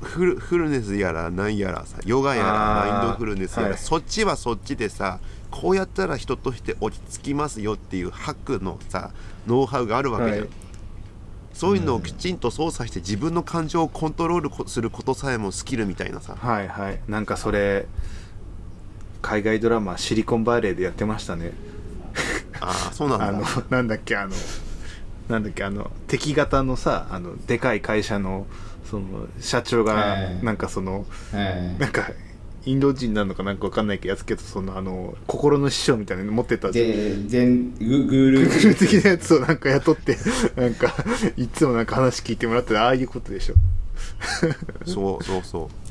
フルフルネスやらなんやらさヨガやらマインドフルネスやら、はい。そっちはそっちでさこうやったら人として落ち着きますよっていうハックのさノウハウがあるわけじゃん、はい。そういうのをきちんと操作して自分の感情をコントロールこすることさえもスキルみたいなさ。はいはい。なんかそれ海外ドラマ「シリコンバレー」でやってましたね。ああそうなんだ。あのなんだっけあのなんだっけあの敵型のさあのでかい会社のその社長がはいなんかそのはいなんかインド人なのかなんかわかんないけどやつけどそのあの心の師匠みたいなの持ってたで全ググールグルー的なやつを [LAUGHS] なんか雇ってなんかいつもなんか話聞いてもらってああいうことでしょ。そうそうそう。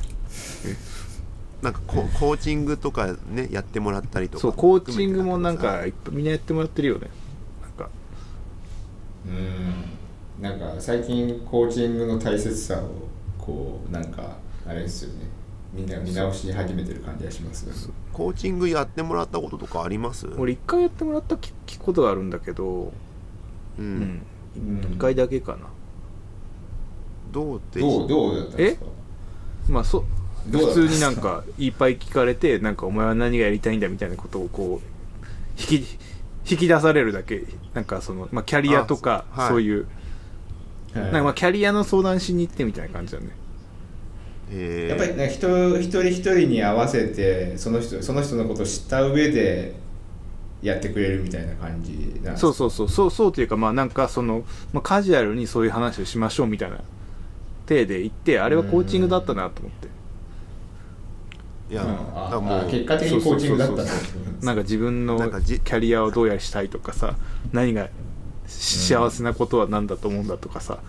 なんかココーチングとかねやってもらったりとかそうコーチングもなんかいっぱいみんなやってもらってるよねうん。なんか最近コーチングの大切さをこうなんかあれですよね。みんな見直し始めてる感じがしますコーチングやってもらったこととかあります？俺一回やってもらったき聞くことがあるんだけどううん。んうん。一回だけかな。どうってどうどうだったんですか？まあそ普通になんかいっぱい聞かれてなんかお前は何がやりたいんだみたいなことをこう引き引き出されるだけなんかその、まあ、キャリアとかあはい。そういう、はいなんかまあキャリアの相談しに行ってみたいな感じだね。えー。やっぱりね人一人一人に合わせてその人その人のことを知った上でやってくれるみたいな感じなんですそうそうそう。そうそうというかまあなんかその、まあ、カジュアルにそういう話をしましょうみたいな体で行ってあれはコーチングだったなと思っていや、うん。だもうあ結果的にコーチングだったんだ。なんか自分のキャリアをどうやりしたいとかさ何がし幸せなことは何だと思うんだとかさ。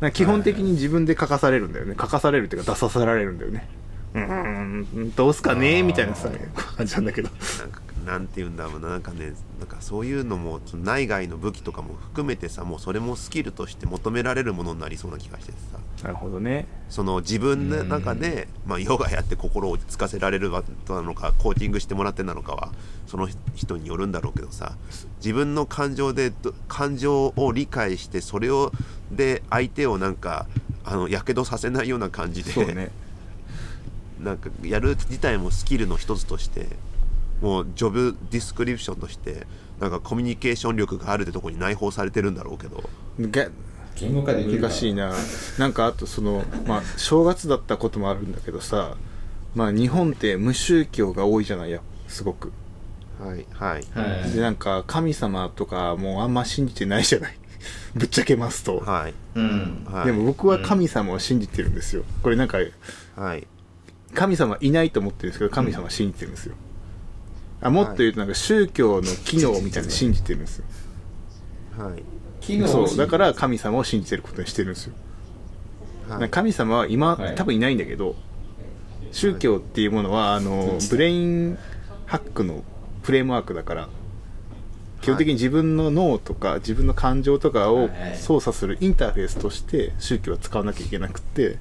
なんか基本的に自分で書かされるんだよね。書かされるっていうか出させられるんだよね。うーんどうすかねみたいなさ感じなんだけどなんかなんて言うんだろうななんかねなんかそういうのも内外の武器とかも含めてさもうそれもスキルとして求められるものになりそうな気がしてさ。なるほどね。その自分の中で、まあ、ヨガやって心を落ち着かせられるなのかコーチングしてもらってなのかはその人によるんだろうけどさ自分の感情でど感情を理解してそれをで相手をなんかあのやけどさせないような感じで、そうね。[LAUGHS] なんかやる自体もスキルの一つとしてもうジョブディスクリプションとしてなんかコミュニケーション力があるってところに内包されてるんだろうけど。が言語化できるか。難しいな。なんかあとその [LAUGHS] まあ正月だったこともあるんだけどさまあ日本って無宗教が多いじゃないやすごく。はいはい。はい。でなんか神様とかもうあんま信じてないじゃない。[LAUGHS] ぶっちゃけますと、はい。うん。はい。でも僕は神様を信じてるんですよ。これなんかはい。神様いないと思ってるんですけど神様信じてるんですよ、あもっと言うとなんか宗教の機能みたいなの信じてるんですよ。はい。機能をそうだから神様を信じてることにしてるんですよ。はい。神様は今、はい。多分いないんだけど宗教っていうものはあのブレインハックのフレームワークだから基本的に自分の脳とか自分の感情とかをはい。操作するインターフェースとして宗教は使わなきゃいけなくって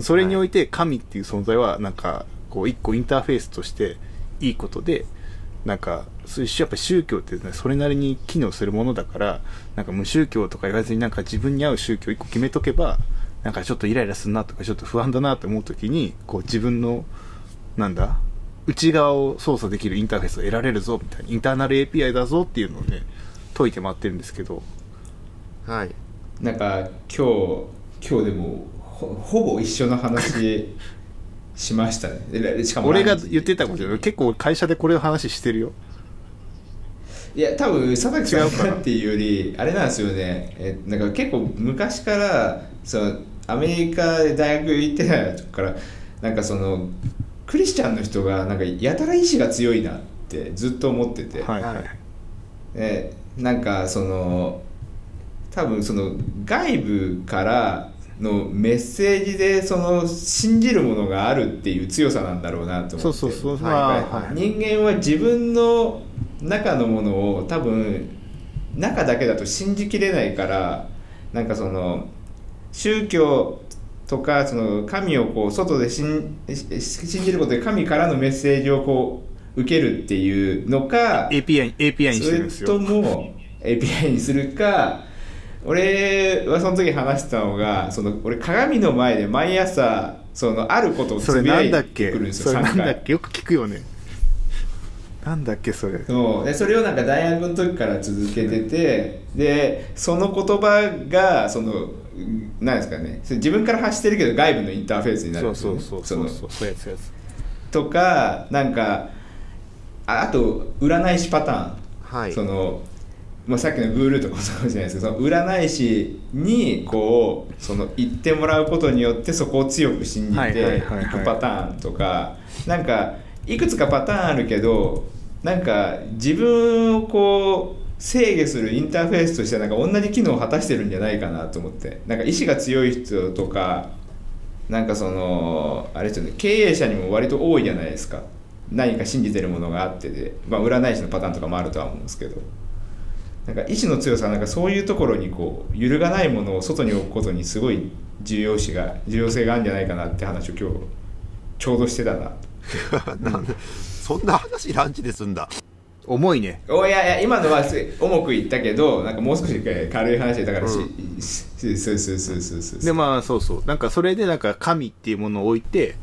それにおいて神っていう存在はなんかこう一個インターフェースとしていいことでなんかそういうやっぱ宗教って、ね、それなりに機能するものだからなんか無宗教とか言わずになんか自分に合う宗教一個決めとけばなんかちょっとイライラするなとかちょっと不安だなと思う時にこう自分のなんだ内側を操作できるインターフェースを得られるぞみたいなインターナル API だぞっていうのをね解いて回ってるんですけど。はい。なんか今日今日でもほほぼ一緒の話しましたね。でしかも俺が言ってたことよ結構会社でこれの話してるよ。いや多分佐々木さんっていうよりあれなんですよね。えなんか結構昔からそのアメリカで大学行ってた時からなんかそのクリスチャンの人がなんかやたら意志が強いなってずっと思ってて、はいはい。はい。えなんかその多分その外部からのメッセージでその信じるものがあるっていう強さなんだろうなと思って。人間は自分の中のものを多分中だけだと信じきれないからなんかその宗教とかその神をこう外で信信じることで神からのメッセージをこう受けるっていうのかそれよとも API にするか俺はその時話してたのがその俺鏡の前で毎朝そのあることをつぶやないてくるんですそよ3れなんだっ回。け？よく聞くよね。なんだっけそれ？そう。でそれをなんか大学の時から続けててでその言葉がそのなんですかね。自分から発してるけど外部のインターフェースになる。そうんですよそうねそうそう。そうそうやつやつ。とかなんかああと占い師パターン。はい。そのまあ、さっきのグールとかもそうかもしれないですけどその占い師にこうその言ってもらうことによってそこを強く信じはいていくパターンとかなんかいくつかパターンあるけどなんか自分をこう制御するインターフェースとしてはなんか同じ機能を果たしてるんじゃないかなと思って。なんか意志が強い人とかなんかそのあれですよね経営者にも割と多いじゃないですか。何か信じてるものがあってで、まあ、占い師のパターンとかもあるとは思うんですけどなんか意志の強さはなんかそういうところにこう揺るがないものを外に置くことにすごい重要視が重要性があるんじゃないかなって話を今日ちょうどしてたな。なんでそんな話ランチですんだ？重いね。おいやいや今のはす重く言ったけどなんかもう少し軽い話でだからし、しそうそうそうそうそうでまあそうそう。なんかそれでなんか神っていうものを置いて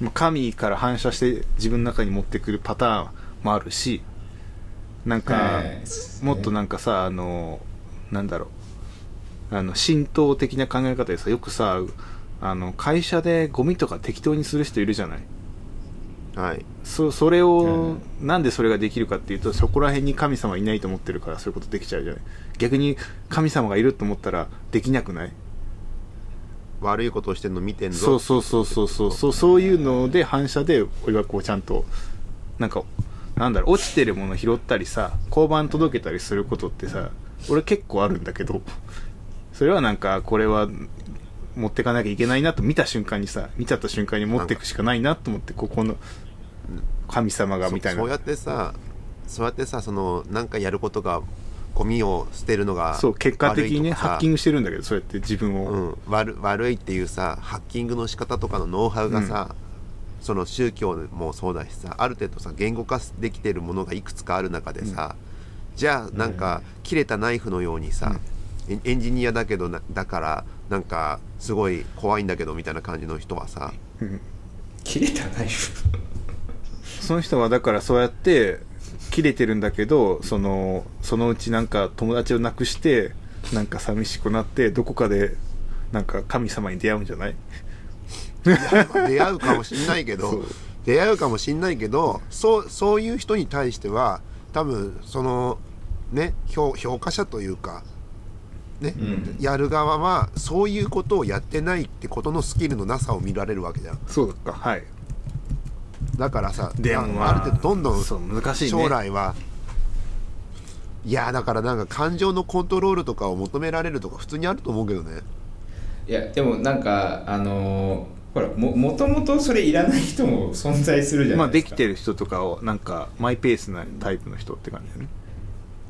まあ神から反射して自分の中に持ってくるパターンもあるしなんかはい。もっとなんかさあのなんだろう。あの神道的な考え方でさよくさあの会社でゴミとか適当にする人いるじゃない？はい。そそれを、なんでそれができるかっていうとそこら辺に神様いないと思ってるからそういうことできちゃうじゃない？逆に神様がいると思ったらできなくない？悪いことをしてんの見てんぞ。そうそうそうそうそう。そうそういうので反射で俺はこうちゃんとなんかなんだろう落ちてるもの拾ったりさ交番届けたりすることってさ俺結構あるんだけどそれはなんかこれは持ってかなきゃいけないなと見た瞬間にさ見ちゃった瞬間に持っていくしかないなと思ってここの神様がみたいな。そそうやってさそうやってさそのなんかやることがゴミを捨てるのがそう結果的にねハッキングしてるんだけどそうやって自分を、うん、悪悪いっていうさハッキングの仕方とかのノウハウがさ、その宗教もそうだしさある程度さ言語化できてるものがいくつかある中でさ、じゃあなんか切れたナイフのようにさ、エンエンジニアだけどなだからなんかすごい怖いんだけどみたいな感じの人はさ切れたナイフ。その人はだからそうやって切れてるんだけどそのそのうちなんか友達を亡くしてなんか寂しくなってどこかでなんか神様に出会うんじゃない？出会うかもしんないけど出会うかもしんないけどそうそういう人に対しては多分そのね評評価者というかね、うん。やる側はそういうことをやってないってことのスキルのなさを見られるわけじゃん。そうかはい。だからさでもまあある程度どんどんそう難しいね。将来はいやだからなんか感情のコントロールとかを求められるとか普通にあると思うけどね。いやでもなんかあのーほらももともとそれいらない人も存在するじゃまあないでか、ですきてる人とかをなんかマイペースなタイプの人って感じだね。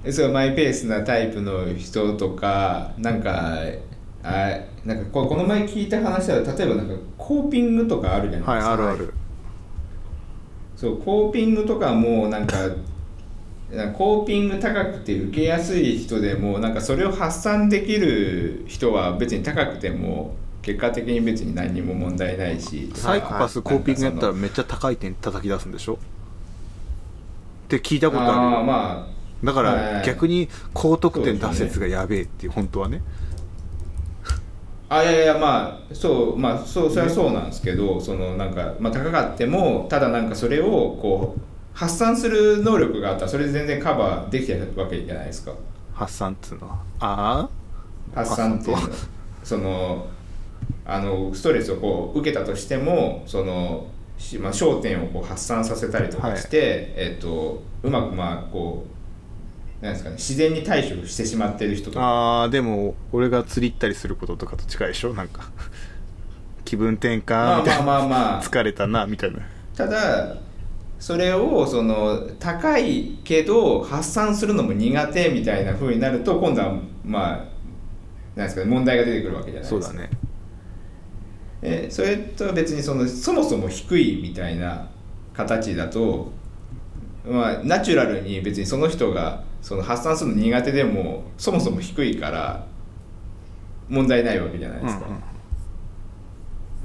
でそうマイペースなタイプの人とかなんかあなんかここの前聞いた話は例えばなんかコーピングとかあるじゃないはいですか、あるある。そうコーピングとかもなんかなんかコーピング高くて受けやすい人でもなんかそれを発散できる人は別に高くても結果的に別に何にも問題ないしサイコパスコーピングやったらめっちゃ高い点叩き出すんでしょ？って聞いたことある。あよあ。まだかはいら逆に高得点出すやつがやべえっていう本当はね。ああいやいやまあそうまあそうそれはそうなんですけど、そのなんか、まあ、高かってもただなんかそれをこう発散する能力があったらそれで全然カバーできてるわけじゃないですか。発散っつうのは。あ発散っていうの。は？そのあのストレスをこう受けたとしてもその、しまあ、焦点をこう発散させたりとかして、えっとうまくまあこうなんですかね自然に対処してしまってる人あとか。あーでも俺が釣り行ったりすることとかと近いでしょ？なんか。[LAUGHS] 気分転まあまあ換みたいな。まあまあ疲れたなみたいな。ただそれをその高いけど発散するのも苦手みたいな風になると今度はまあなんですかね問題が出てくるわけじゃないですか。そうだねえそれとは別にそのそもそも低いみたいな形だと、まあ、ナチュラルに別にその人がその発散するの苦手でもそもそも低いから問題ないわけじゃないですか、う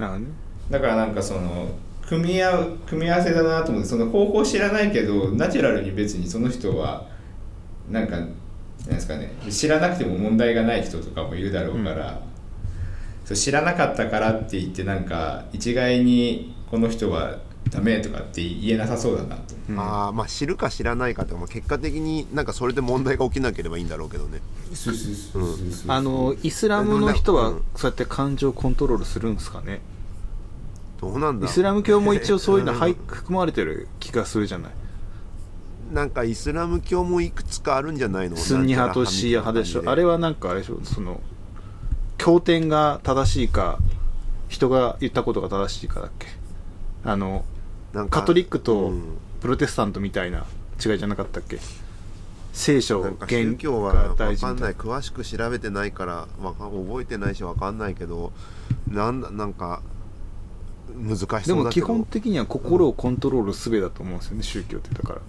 んうんね。だからなんかその組み合う組み合わせだなと思ってその方法知らないけどナチュラルに別にその人はなんかなんですかね知らなくても問題がない人とかもいるだろうから、そう知らなかったからって言ってなんか一概にこの人はダメとかって言えなさそうだなと。うん。あーまあ知るか知らないかって、まあ、結果的になんかそれで問題が起きなければいいんだろうけどね。そうそうそうそうそうあのイスラムの人はうんそうやって感情をコントロールするんですかね？どうなんだイスラム教も一応そういうの入ん含まれてる気がするじゃない？なんかイスラム教もいくつかあるんじゃないの？スンニ派とシーア派でしょ？あれははなんかあれでしょ？その経典が正しいか人が言ったことが正しいかだっけ？あのカトリックとうん。プロテスタントみたいな違いじゃなかったっけ？聖書なんか原宗教はが分かんない詳しく調べてないからわか覚えてないし分かんないけどなんだなんか難しそうだけど。でも基本的には心をコントロールすべだと思うんですよね宗教ってだから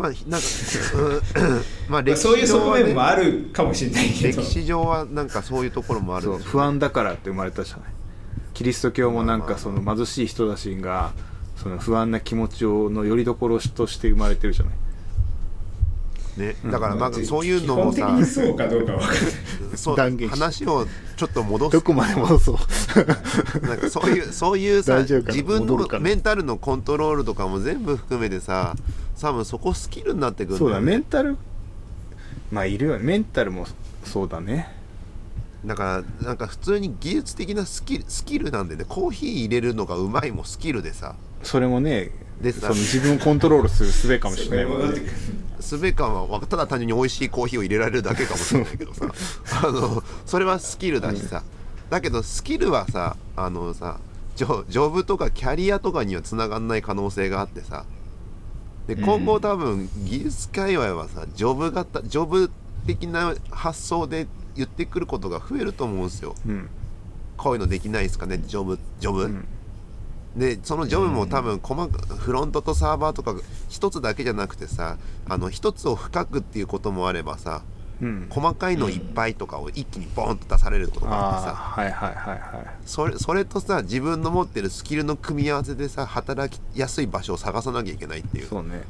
まあなんか、うんまあそういう側面もね、あるかもしれないけど。歴史上はなんかそういうところもあるそうんでしょ不安だからって生まれたじゃない。キリスト教もなんかその貧しい人たちがその不安な気持ちをの拠り所として生まれてるじゃないね。だからまあそういうのもさそうかどうかわかんない。話をちょっと戻す。どこまで戻そう。[LAUGHS] なんかそういうそういうさ自分のメンタルのコントロールとかも全部含めてさ多分そこスキルになってくるんだそうだよねメンタル。まあいるよね。メンタルもそうだね。だからなんか普通に技術的なスキルスキルなんでね。コーヒー入れるのがうまいもスキルでさ。それもねでさ。その自分をコントロールする術かもしれないもんね戻ってくるすべかはただ単純に美味しいコーヒーを入れられるだけかもしれないけどさ。[LAUGHS] あのそれはスキルだしさ、だけどスキルはさあのさジョジョブとかキャリアとかにはつながんない可能性があってさ。でうん。今後多分技術界隈はさジョブ型ジョブ的な発想で言ってくることが増えると思うんですよ。うん。こういうのできないですかねジョブジョブ、うんでそのジョブも多分細かフロントとサーバーとか一つだけじゃなくてさあの一つを深くっていうこともあればさうん。細かいのいっぱいとかを一気にボーンと出されることがあってさはいはいはいはい。それそれとさ自分の持ってるスキルの組み合わせでさ働きやすい場所を探さなきゃいけないっていうそうね。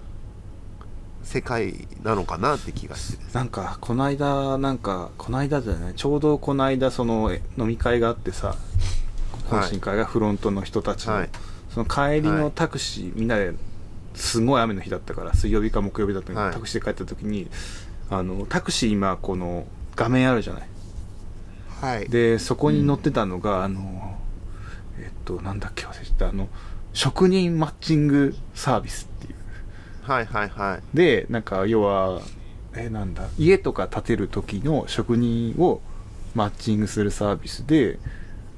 世界なのかなって気がしてなんかこの間なんかこの間じゃないちょうどこの間そのえ飲み会があってさ懇親会がフロントの人たちの、はい。その帰りのタクシー、みんなですごい雨の日だったから水曜日か木曜日だったのに、はい。タクシーで帰った時にあのタクシー今この画面あるじゃない。はい。でそこに載ってたのが、あのえっとなんだっけ忘れてた。あの職人マッチングサービスっていう。はいはいはい。でなんか要はえなんだ家とか建てる時の職人をマッチングするサービスで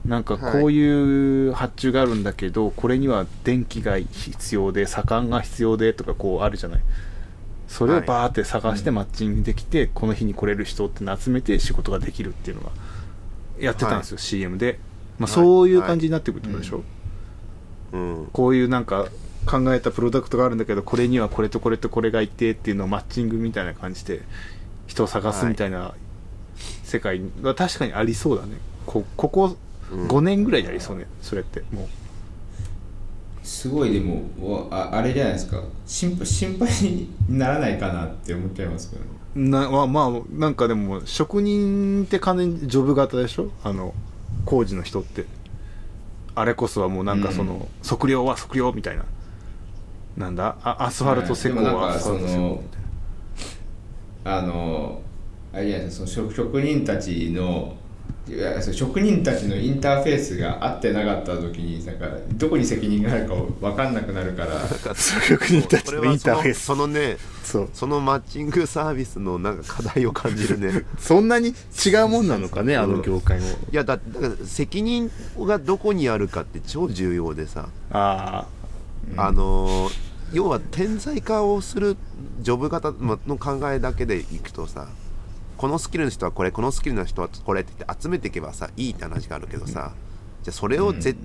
なんかこういう発注があるんだけど、これには電気が必要で左官が必要でとかこうあるじゃない。それをバーって探してマッチングできて、この日に来れる人っての集めて仕事ができるっていうのがやってたんですよ、CM で、まあ、はい。そういう感じになってくるってことでしょ、うん。こういうなんか考えたプロダクトがあるんだけどこれにはこれとこれとこれがいてっていうのをマッチングみたいな感じで人を探すみたいな世界は確かにありそうだね。ここ5年ぐらいやりそうねそれってもすごいでもわああれじゃないですか。心配心配にならないかなって思っちゃいますけどなまあまあなんかでも職人って完全にジョブ型でしょ？あの工事の人って。あれこそはもうなんかその、測量は測量みたいな。なんだ？あアスファルト施工はアスファルト施工みたいな。あのあれじゃないですか。その職職人たちの職人たちのインターフェースが合ってなかった時になんかどこに責任があるか分かんなくなるから。職人たちのインターフェース。そのそのねそうそのマッチングサービスのなんか課題を感じるね。[LAUGHS] そんなに違うもんなのかね、あの業界も。いやだだから責任がどこにあるかって超重要でさ。ああ、あのー要は点在化をするジョブ型まの考えだけでいくとさこのスキルの人はこれこのスキルの人はこれって言って集めていけばさいいって話があるけどさ、じゃあそれをぜ、うん。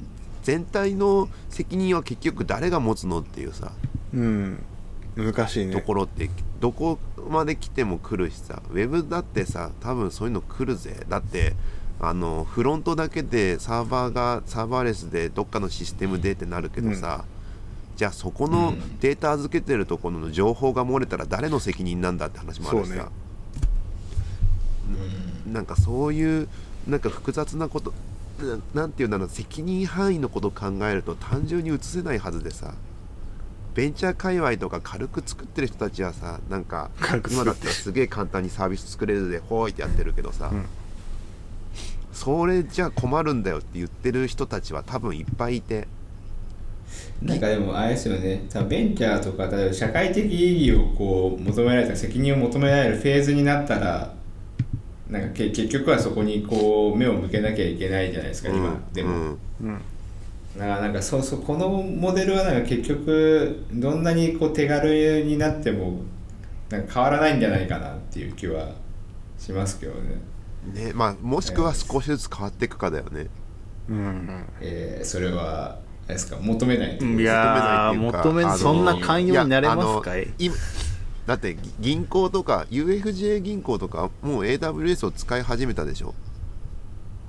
全体の責任は結局誰が持つのっていうさうん。難しいね。ところってどこまで来ても来るしさウェブだってさ多分そういうの来るぜ。だってあのフロントだけでサーバーがサーバーレスでどっかのシステムでってなるけどさ、じゃあそこのうん。データ預けてるところの情報が漏れたら誰の責任なんだって話もあるしそうねさ、なんかそういうなんか複雑なことななんていうんだろう責任範囲のことを考えると単純に移せないはずでさ。ベンチャー界隈とか軽く作ってる人たちはさなんか軽く作って。今だったらすげえ簡単にサービス作れるでほーいってやってるけどさ、うん。それじゃ困るんだよって言ってる人たちは多分いっぱいいて。なんかでもあれですよね。多分ベンチャーとか例えば社会的意義をこう求められた責任を求められるフェーズになったらなんかけ結局はそこにこう目を向けなきゃいけないじゃないですか、今でも、うん。うん。だからなんかそうそうこのモデルはなんか結局どんなにこう手軽になってもなんか変わらないんじゃないかなっていう気はしますけどね、ねまあ、もしくは少しずつ変わっていくかだよね。うん。えーそれはあれですか求めないってこといやー求めないっていうかそんな寛容になれますかい？やあの今だってぎ銀行とか UFJ 銀行とかもう AWS を使い始めたでしょ？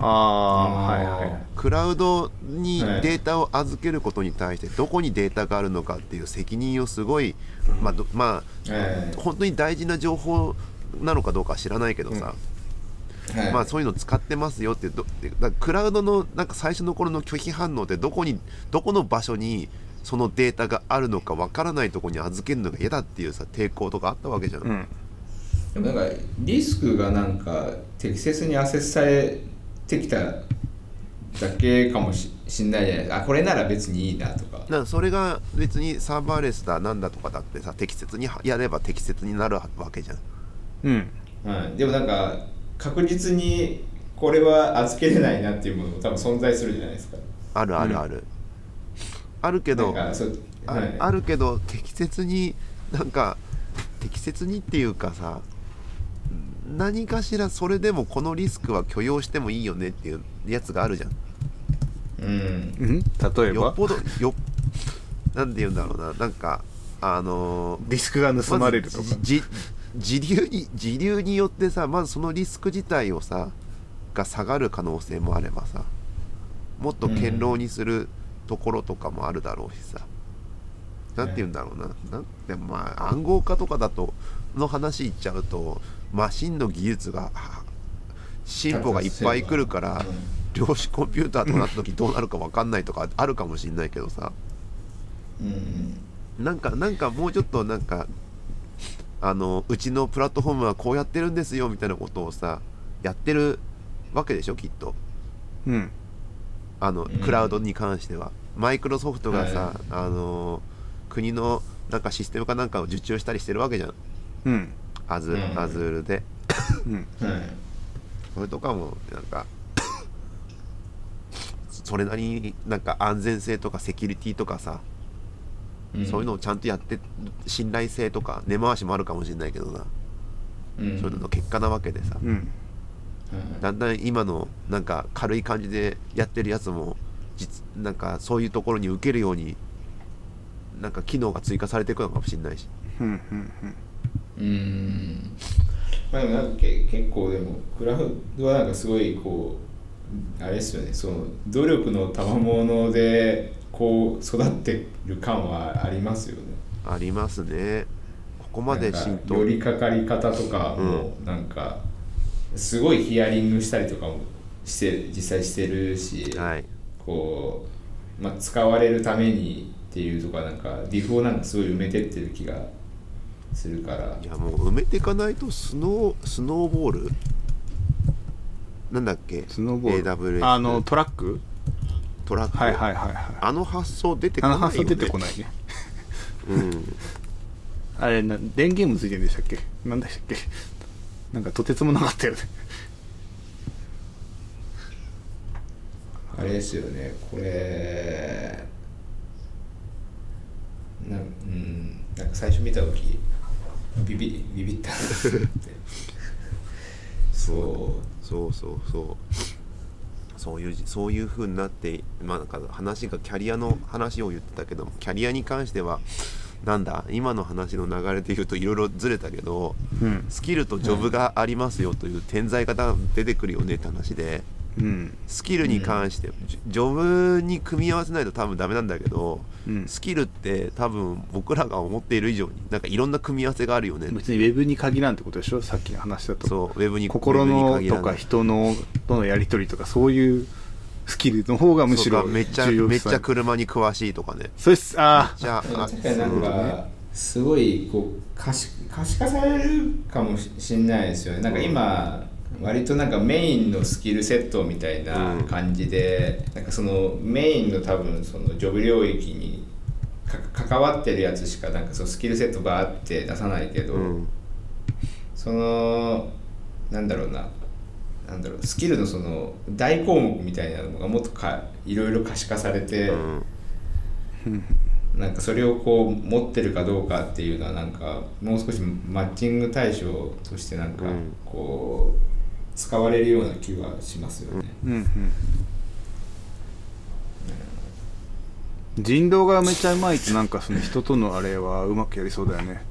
ああはいはい。クラウドにはい。データを預けることに対してどこにデータがあるのかっていう責任をすごい、まあどまあはい本当に大事な情報なのかどうかは知らないけどさ、はいまあそういうの使ってますよってどだクラウドのなんか最初の頃の拒否反応ってどこにどこの場所にそのデータがあるのかわからないところに預けるのが嫌だっていうさ抵抗とかあったわけじゃん、うん。でもなんかリスクがなんか適切にアセスされてきただけかもししんないじゃないですかあこれなら別にいいなとか。だからそれが別にサーバーレスだなんだとかだってさ適切にやれば適切になるわけじゃん。うん。はい、でもなんか確実にこれは預けれないなっていうものも多分存在するじゃないですか。あるあるある、あるけどはい、あるけど適切になんか適切にっていうかさ何かしらそれでもこのリスクは許容してもいいよねっていうやつがあるじゃん。うん。うん？例えば？よっぽどよなんて言うんだろうな。なんかあのーリスクが盗まれるとか？ま自流に自流によってさまずそのリスク自体をさが下がる可能性もあればさもっと堅牢にするところとかもあるだろうしさ、なんて言うんだろうな。なんでもまあ暗号化とかだとの話言っちゃうとマシンの技術がは進歩がいっぱい来るから量子コンピューターとなった時どうなるか分かんないとかあるかもしんないけどさ。うん。なんかなんかもうちょっとなんかあのうちのプラットフォームはこうやってるんですよみたいなことをさやってるわけでしょきっと。うんあの、ん。クラウドに関しては。マイクロソフトがさ、はい。あの国のなんかシステムかなんかを受注したりしてるわけじゃん。うん。アズ,、うん。アズールで。うん。はい。それとかもなんかそれなりになんか安全性とかセキュリティとかさ、ん。そういうのをちゃんとやって信頼性とか根回しもあるかもしれないけどな、うん。そういうのの結果なわけでさ、うん。はいだんだん今のなんか軽い感じでやってるやつも実なんかそういうところに受けるようになんか機能が追加されていくのかもしれないし。うん。うんうんまあでもなんかけ結構でもクラウドはなんかすごいこうあれですよね。その努力の賜物でこう育ってる感はありますよね。ありますね。ここまで浸透。なんか寄りかかり方とかもなんかすごいヒアリングしたりとかもして実際してるし、はい。こう、まあ、使われるためにっていうとかなんかディフをなんかすごい埋めてってる気がするから。いやもう埋めていかないとスノースノーボール？なんだっけ？スノーボール？AWS あのトラック？トラック、はいはいはいはい。あの発想出てこあないよ、ね、の発想出てこないね。うん。[LAUGHS] あれな電源もついてるんでしたっけ？なんでしたっけ？なんかとてつもなかったよね。あれですよね。これなんうんなんか最初見た時ビビビビったなって。[LAUGHS] そう。そうそうそう。そういうそういう風になってまあなんか話がキャリアの話を言ってたけどキャリアに関してはなんだ今の話の流れで言うといろいろずれたけどうん。スキルとジョブがありますよという点在型出てくるよねって話でうん。スキルに関してジジョブに組み合わせないと多分ダメなんだけどうん。スキルって多分僕らが思っている以上になんかいろんな組み合わせがあるよね別にウェブに限らんってことでしょ？さっきの話だと。そうウェブに心のとか人のとのやり取りとかそういうスキルの方がむしろめっちゃ重要視めっちゃ車に詳しいとかね。それっす。あじゃああ確かになんかすごいこう可視可視化されるかもししんないですよね。なんか今割となんかメインのスキルセットみたいな感じで、なんかそのメインの多分そのジョブ領域にか関わってるやつしかなんかそのスキルセットバーって出さないけど、うん。そのなんだろうななんだろうスキルのその大項目みたいなのがもっとかいろいろ可視化されて、うん。なんかそれをこう持ってるかどうかっていうのはなんかもう少しマッチング対象としてなんかうん。こう使われるような気はしますよね。うんうん人道がめちゃうまいとなんかその人とのあれはうまくやりそうだよね。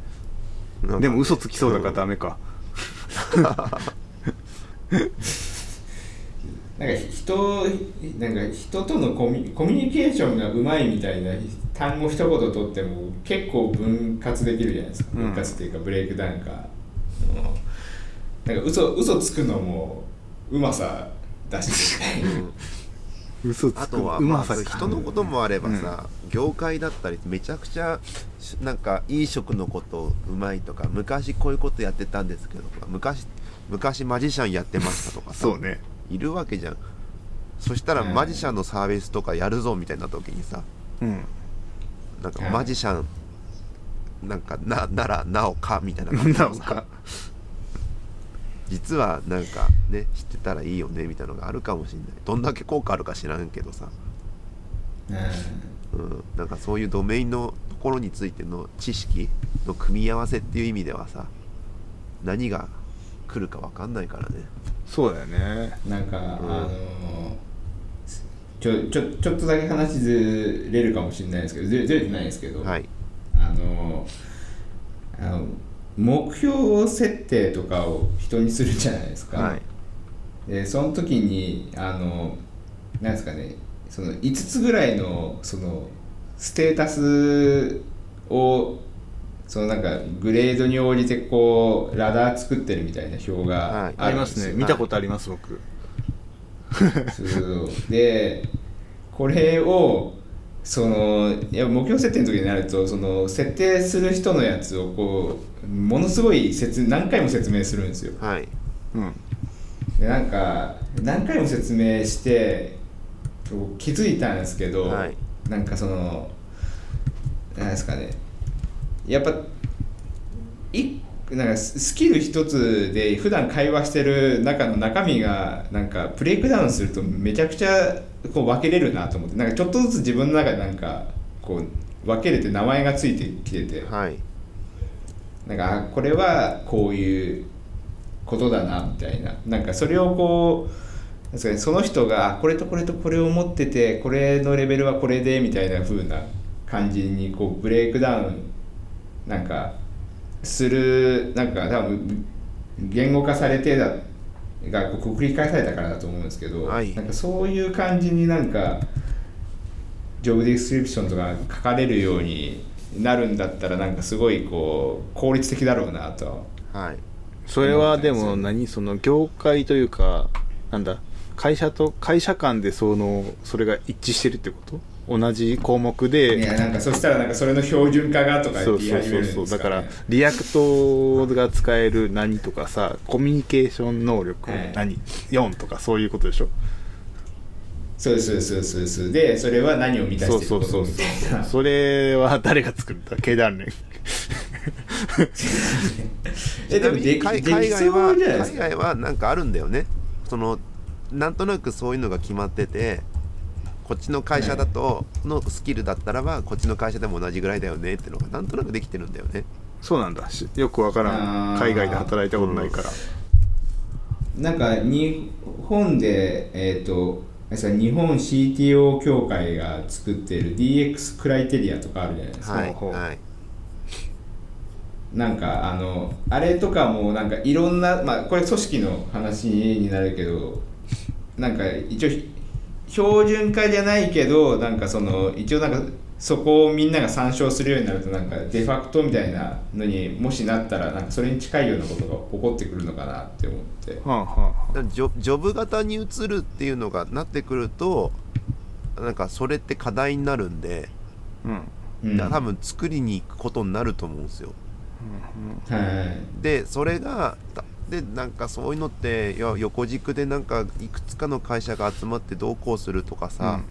でも嘘つきそうだからダメか [LAUGHS] [LAUGHS] なんか人なんか人とのコミコミュニケーションがうまいみたいな単語一言とっても結構分割できるじゃないですか、うん。分割っていうかブレイクダウンか、うんなんか嘘嘘つくのもうまさだし、嘘つくあとは、まあ、人のこともあればさ、業界だったりめちゃくちゃしなんか飲食のことうまいとか昔こういうことやってたんですけどとか昔昔マジシャンやってましたとかさそうね。いるわけじゃん。そしたらうん。マジシャンのサービスとかやるぞみたいな時にさうん。なんかうん。マジシャンなんかなならなおかみたいな感じなお [LAUGHS] か。実はなんかね知ってたらいいよねみたいなのがあるかもしれない。どんだけ効果あるか知らんけどさ。うん。うん、なんかそういうドメインのところについての知識の組み合わせっていう意味ではさ何が来るか分かんないからね。そうだよね。なんか、あのちょちょちょっとだけ話ずれるかもしれないですけどずれずれてないですけど、はい。あのあの目標設定とかを人にするじゃないですか、はい。でその時にあのなんですかねその5つぐらいのそのステータスをそのなんかグレードに応じてこうラダー作ってるみたいな表がはい。ありますね。見たことあります僕。そうそう。でこれをそのいや目標設定の時になるとその設定する人のやつをこうものすごい説何回も説明するんですよ。はい。うん。でなんか何回も説明してこう気づいたんですけど、はい。なんかそのなんですかねやっぱいなんかススキル一つで普段会話してる中の中身がなんかブレイクダウンするとめちゃくちゃこう分けれるなと思ってなんかちょっとずつ自分の中でなんかこう分けれて名前がついてきてて。はい。なんかあこれはこういうことだなみたいな。なんかそれをこうその人があこれとこれとこれを持っててこれのレベルはこれでみたいな風な感じにこうブレイクダウンなんかするなんか多分言語化されてだがこう繰り返されたからだと思うんですけど、はい。なんかそういう感じになんかジョブディスクリプションとか書かれるようになるんだったらなんかすごいこう効率的だろうなとはい。それはでも何その業界というかなんだ会社と会社間でそのそれが一致してるってこと？同じ項目いでやなんかそしたらなんかそれの標準化がとかそうそう言い始めそうそうだかるんですからね React が使える何とかさコミュニケーション能力はい何4とかそういうことでしょ？そうですそうですそうですそうです。でそれは何を満たそうしていることそうそうみたいなそれは誰が作った？経団連。[LAUGHS] えでもでき海外はそうじゃないですか。海外はなんかあるんだよね。そのなんとなくそういうのが決まっててこっちの会社だとのスキルだったらばこっちの会社でも同じぐらいだよねっていうのがなんとなくできてるんだよね。そうなんだ。しよくわからん。海外で働いたことないから、なんか日本でえっ、とさ日本 CTO 協会が作ってる DX クライテリアとかあるじゃないですか、はいはい。なんかあのあれとかもなんかいろんなまあこれ組織の話になるけどなんか一応標準化じゃないけどなんかその一応なんかそこをみんなが参照するようになるとなんかデファクトみたいなのにもしなったらなんかそれに近いようなことが起こってくるのかなって思って。はあはあだからジョジョブ型に移るっていうのがなってくるとなんかそれって課題になるんで、うん。うん。多分作りに行くことになると思うんですよ。はいでそれがたでなんかそういうのっていや横軸でなんかいくつかの会社が集まってどうこうするとかさ、はい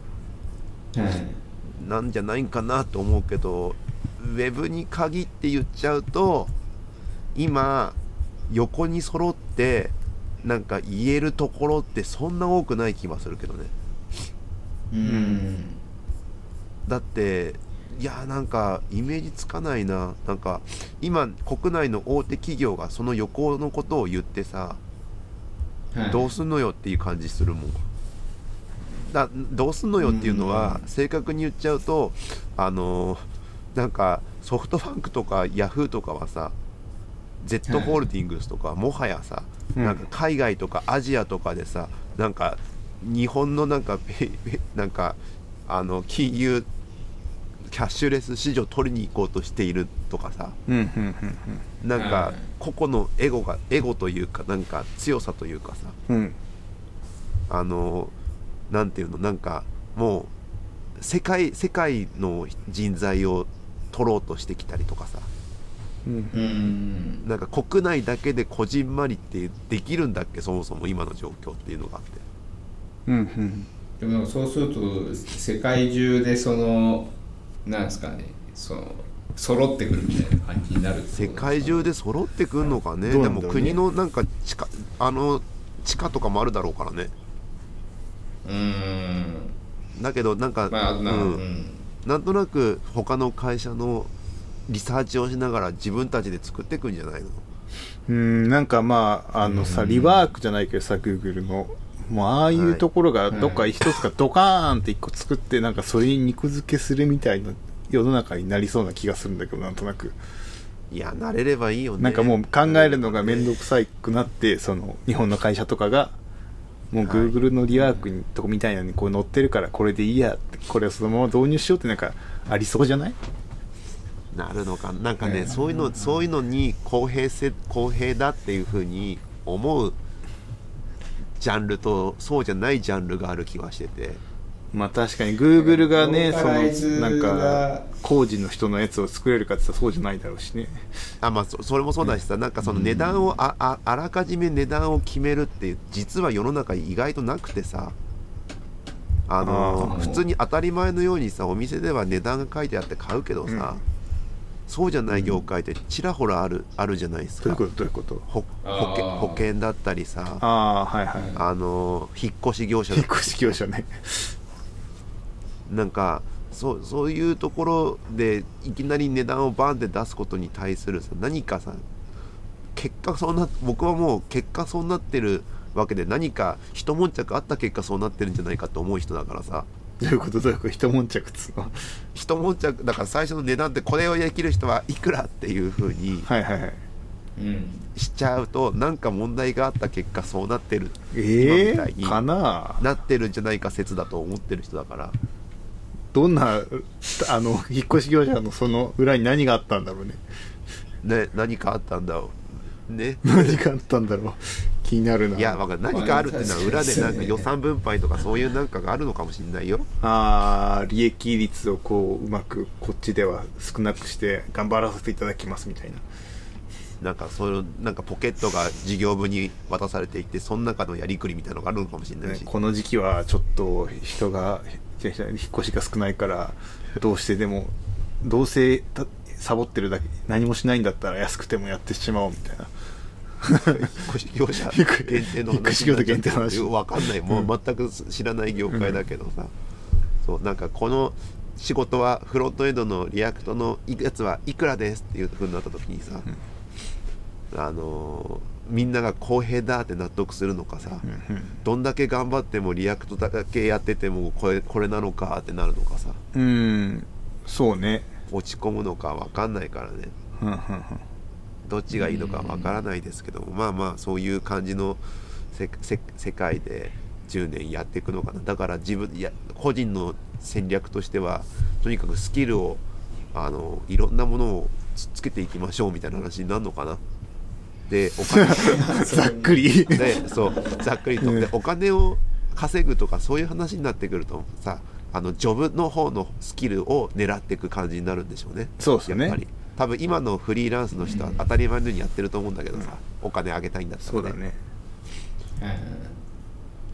なんじゃないんかなと思うけどウェブに限って言っちゃうと今横に揃ってなんか言えるところってそんな多くない気はするけどね。うん。だっていやなんかイメージつかないな。なんか今国内の大手企業がその横のことを言ってさはい。どうすんのよっていう感じするもん。だどうすんのよっていうのはうん。正確に言っちゃうとあのなんかソフトバンクとかヤフーとかはさ Z ホールディングスとかもはやさ、うん。なんか海外とかアジアとかでさなんか日本のなんかなんかあの金融キャッシュレス市場取りに行こうとしているとかさ。うんうんうんうん。なんかはい個々のエゴがエゴというかなんか強さというかさ。うん。あのなんていうのなんかもう世界世界の人材を取ろうとしてきたりとかさ。うん。うん。なんか国内だけでこじんまりってできるんだっけそもそも今の状況っていうのがあって。うんうん。でもそうすると世界中でそのなんですかね。その揃ってくるみたいな感じになるってことです世か界中で揃ってくんのかね。でも国のなんか地下あの地下とかもあるだろうからね。うーん。だけどなんか、まあなううん。んなんとなく他の会社のリサーチをしながら自分たちで作っていくんじゃないの？うんなんかまああのさうん。リワークじゃないけどさ Google のもうああいうところがどっか一つかドカーンって一個作ってなんかそれに肉付けするみたいな世の中になりそうな気がするんだけどなんとなく。いや慣れればいいよね。なんかもう考えるのが面倒くさいくなってその日本の会社とかがもうはい。Google のリワークにとこみたいなのにこう載ってるからこれでいいやこれをそのまま導入しようってなんかありそうじゃない？なるのかな。んかね、うん。そういうのそういうのに公平せ公平だっていうふうに思うジャンルとそうじゃないジャンルがある気はしてて。まあ確かに Google がねそローカライズのなんが。か工事の人のやつを作れるかって言ったらそうじゃないだろうしね。あまあそそれもそうだしさ、なんかその値段をあああらかじめ値段を決めるって実は世の中意外となくてさ。あの普通に当たり前のようにさお店では値段が書いてあって買うけどさ、そうじゃない業界ってちらほらあるあるじゃないですか。どういうこと？どういうこと？ほ保険保険だったりさ。ああはいはい。あの引っ越し業者引っ越し業者ね。なんかそうそういうところでいきなり値段をバンって出すことに対するさ何かさ結果そうな僕はもう結果そうなってるわけで何か一悶着あった結果そうなってるんじゃないかと思う人だからさどういうこと？どういうこと？一悶着っつうの？一悶着。だから最初の値段ってこれをできる人はいくらっていう風にはいはいはい。うんしちゃうとなんか問題があった結果そうなってるえ今みたいにえかななってるんじゃないか説だと思ってる人だから。どんなあの引っ越し業者のその裏に何があったんだろうね。ね何かあったんだろう。ね。[LAUGHS] 何があったんだろう気になるないや、わか何かあるっていうのは裏でなんか予ま算分配とかそういうなんかがあるのかもしれないよ。あー利益率をこううまくこっちでは少なくして頑張らせていただきますみたいななんかそういうなんかポケットが事業部に渡されていてその中のやりくりみたいなのがあるのかもしれないし。ねこの時期はちょっと人が引っ越しが少ないからどうしてでもどうせたサボってるだけ何もしないんだったら安くてもやってしまおうみたいな業者限定の引っ越し業者限定の話わかんないもう全く知らない業界だけどさ。そうなんかこの仕事はフロントエンドの React のやつはいくらですっていう風になった時にさ、あのみんなが公平だって納得するのかさ、どんだけ頑張っても React だけやっててもこれこれなのかってなるのかさうんそうね落ち込むのか分かんないからねうんどっちがいいのか分からないですけどもまあまあそういう感じのせせ世界で10年やっていくのかな。だから自分いや個人の戦略としてはとにかくスキルをあのいろんなものをつつけていきましょうみたいな話になるのかな。でお金。[LAUGHS] ざっくり。でそうざっくりと。でお金を稼ぐとかそういう話になってくるとさあのジョブの方のスキルを狙っていく感じになるんでしょうね。そうっすね。やっぱり多分今のフリーランスの人は当たり前のようにやってると思うんだけどさ、お金あげたいんだったらそうだね。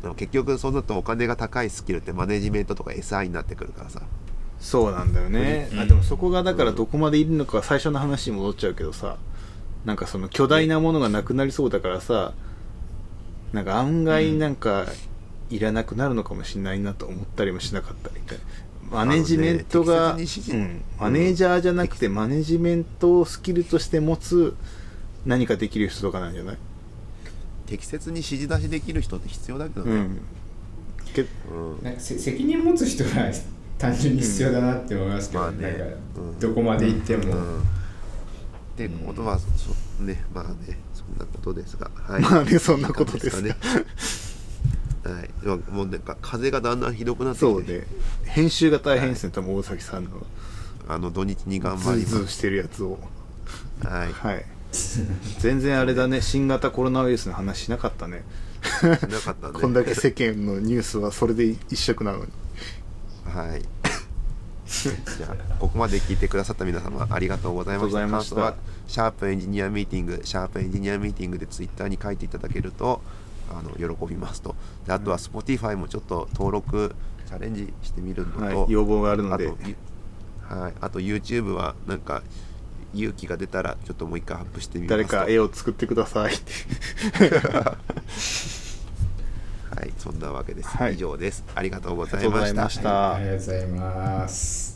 でも結局そうなるとお金が高いスキルってマネジメントとか SI になってくるからさ。そうなんだよね、うん。あでもそこがだからどこまでいるのか最初の話に戻っちゃうけどさなんかその巨大なものがなくなりそうだからさなんか案外なんかいらなくなるのかもしれないなと思ったりもしなかったりみたいなマネジメントが、うん、マネージャーじゃなくてマネジメントをスキルとして持つ何かできる人とかなんじゃない？適切に指示出しできる人って必要だけどね、うん。けうん。なんかせ責任持つ人が単純に必要だなって思いますけど、まあね。なんかうん。どこまで行っても、うん。ってことは、そねまあねそんなことですが、はい、まあねそんなことですが。いい感じですかねはい。でももうなんか風がだんだんひどくなってきて。そうね。編集が大変ですね。多分大崎さんの。あの土日に頑ズ張りーズーしてるやつを。はい。はい。全然あれだね。新型コロナウイルスの話しなかったね。しなかったんでこんだけ世間のニュースはそれで一色なのに。はい。じゃあここまで聞いてくださった皆様ありがとうございました。ありがとうございました。感想はシャープエンジニアミーティングシャープエンジニアミーティングでツイッターに書いていただけるとあの喜びますと。であとは Spotify もちょっと登録チャレンジしてみるのと、はい要望があるので。あとゆはい、あと YouTube はなんか勇気が出たらちょっともう一回アップしてみますと。誰か絵を作ってくださいって。[LAUGHS] はいそんなわけです、はい。以上です。ありがとうございありがとうごましたざいました。はいありがとうございます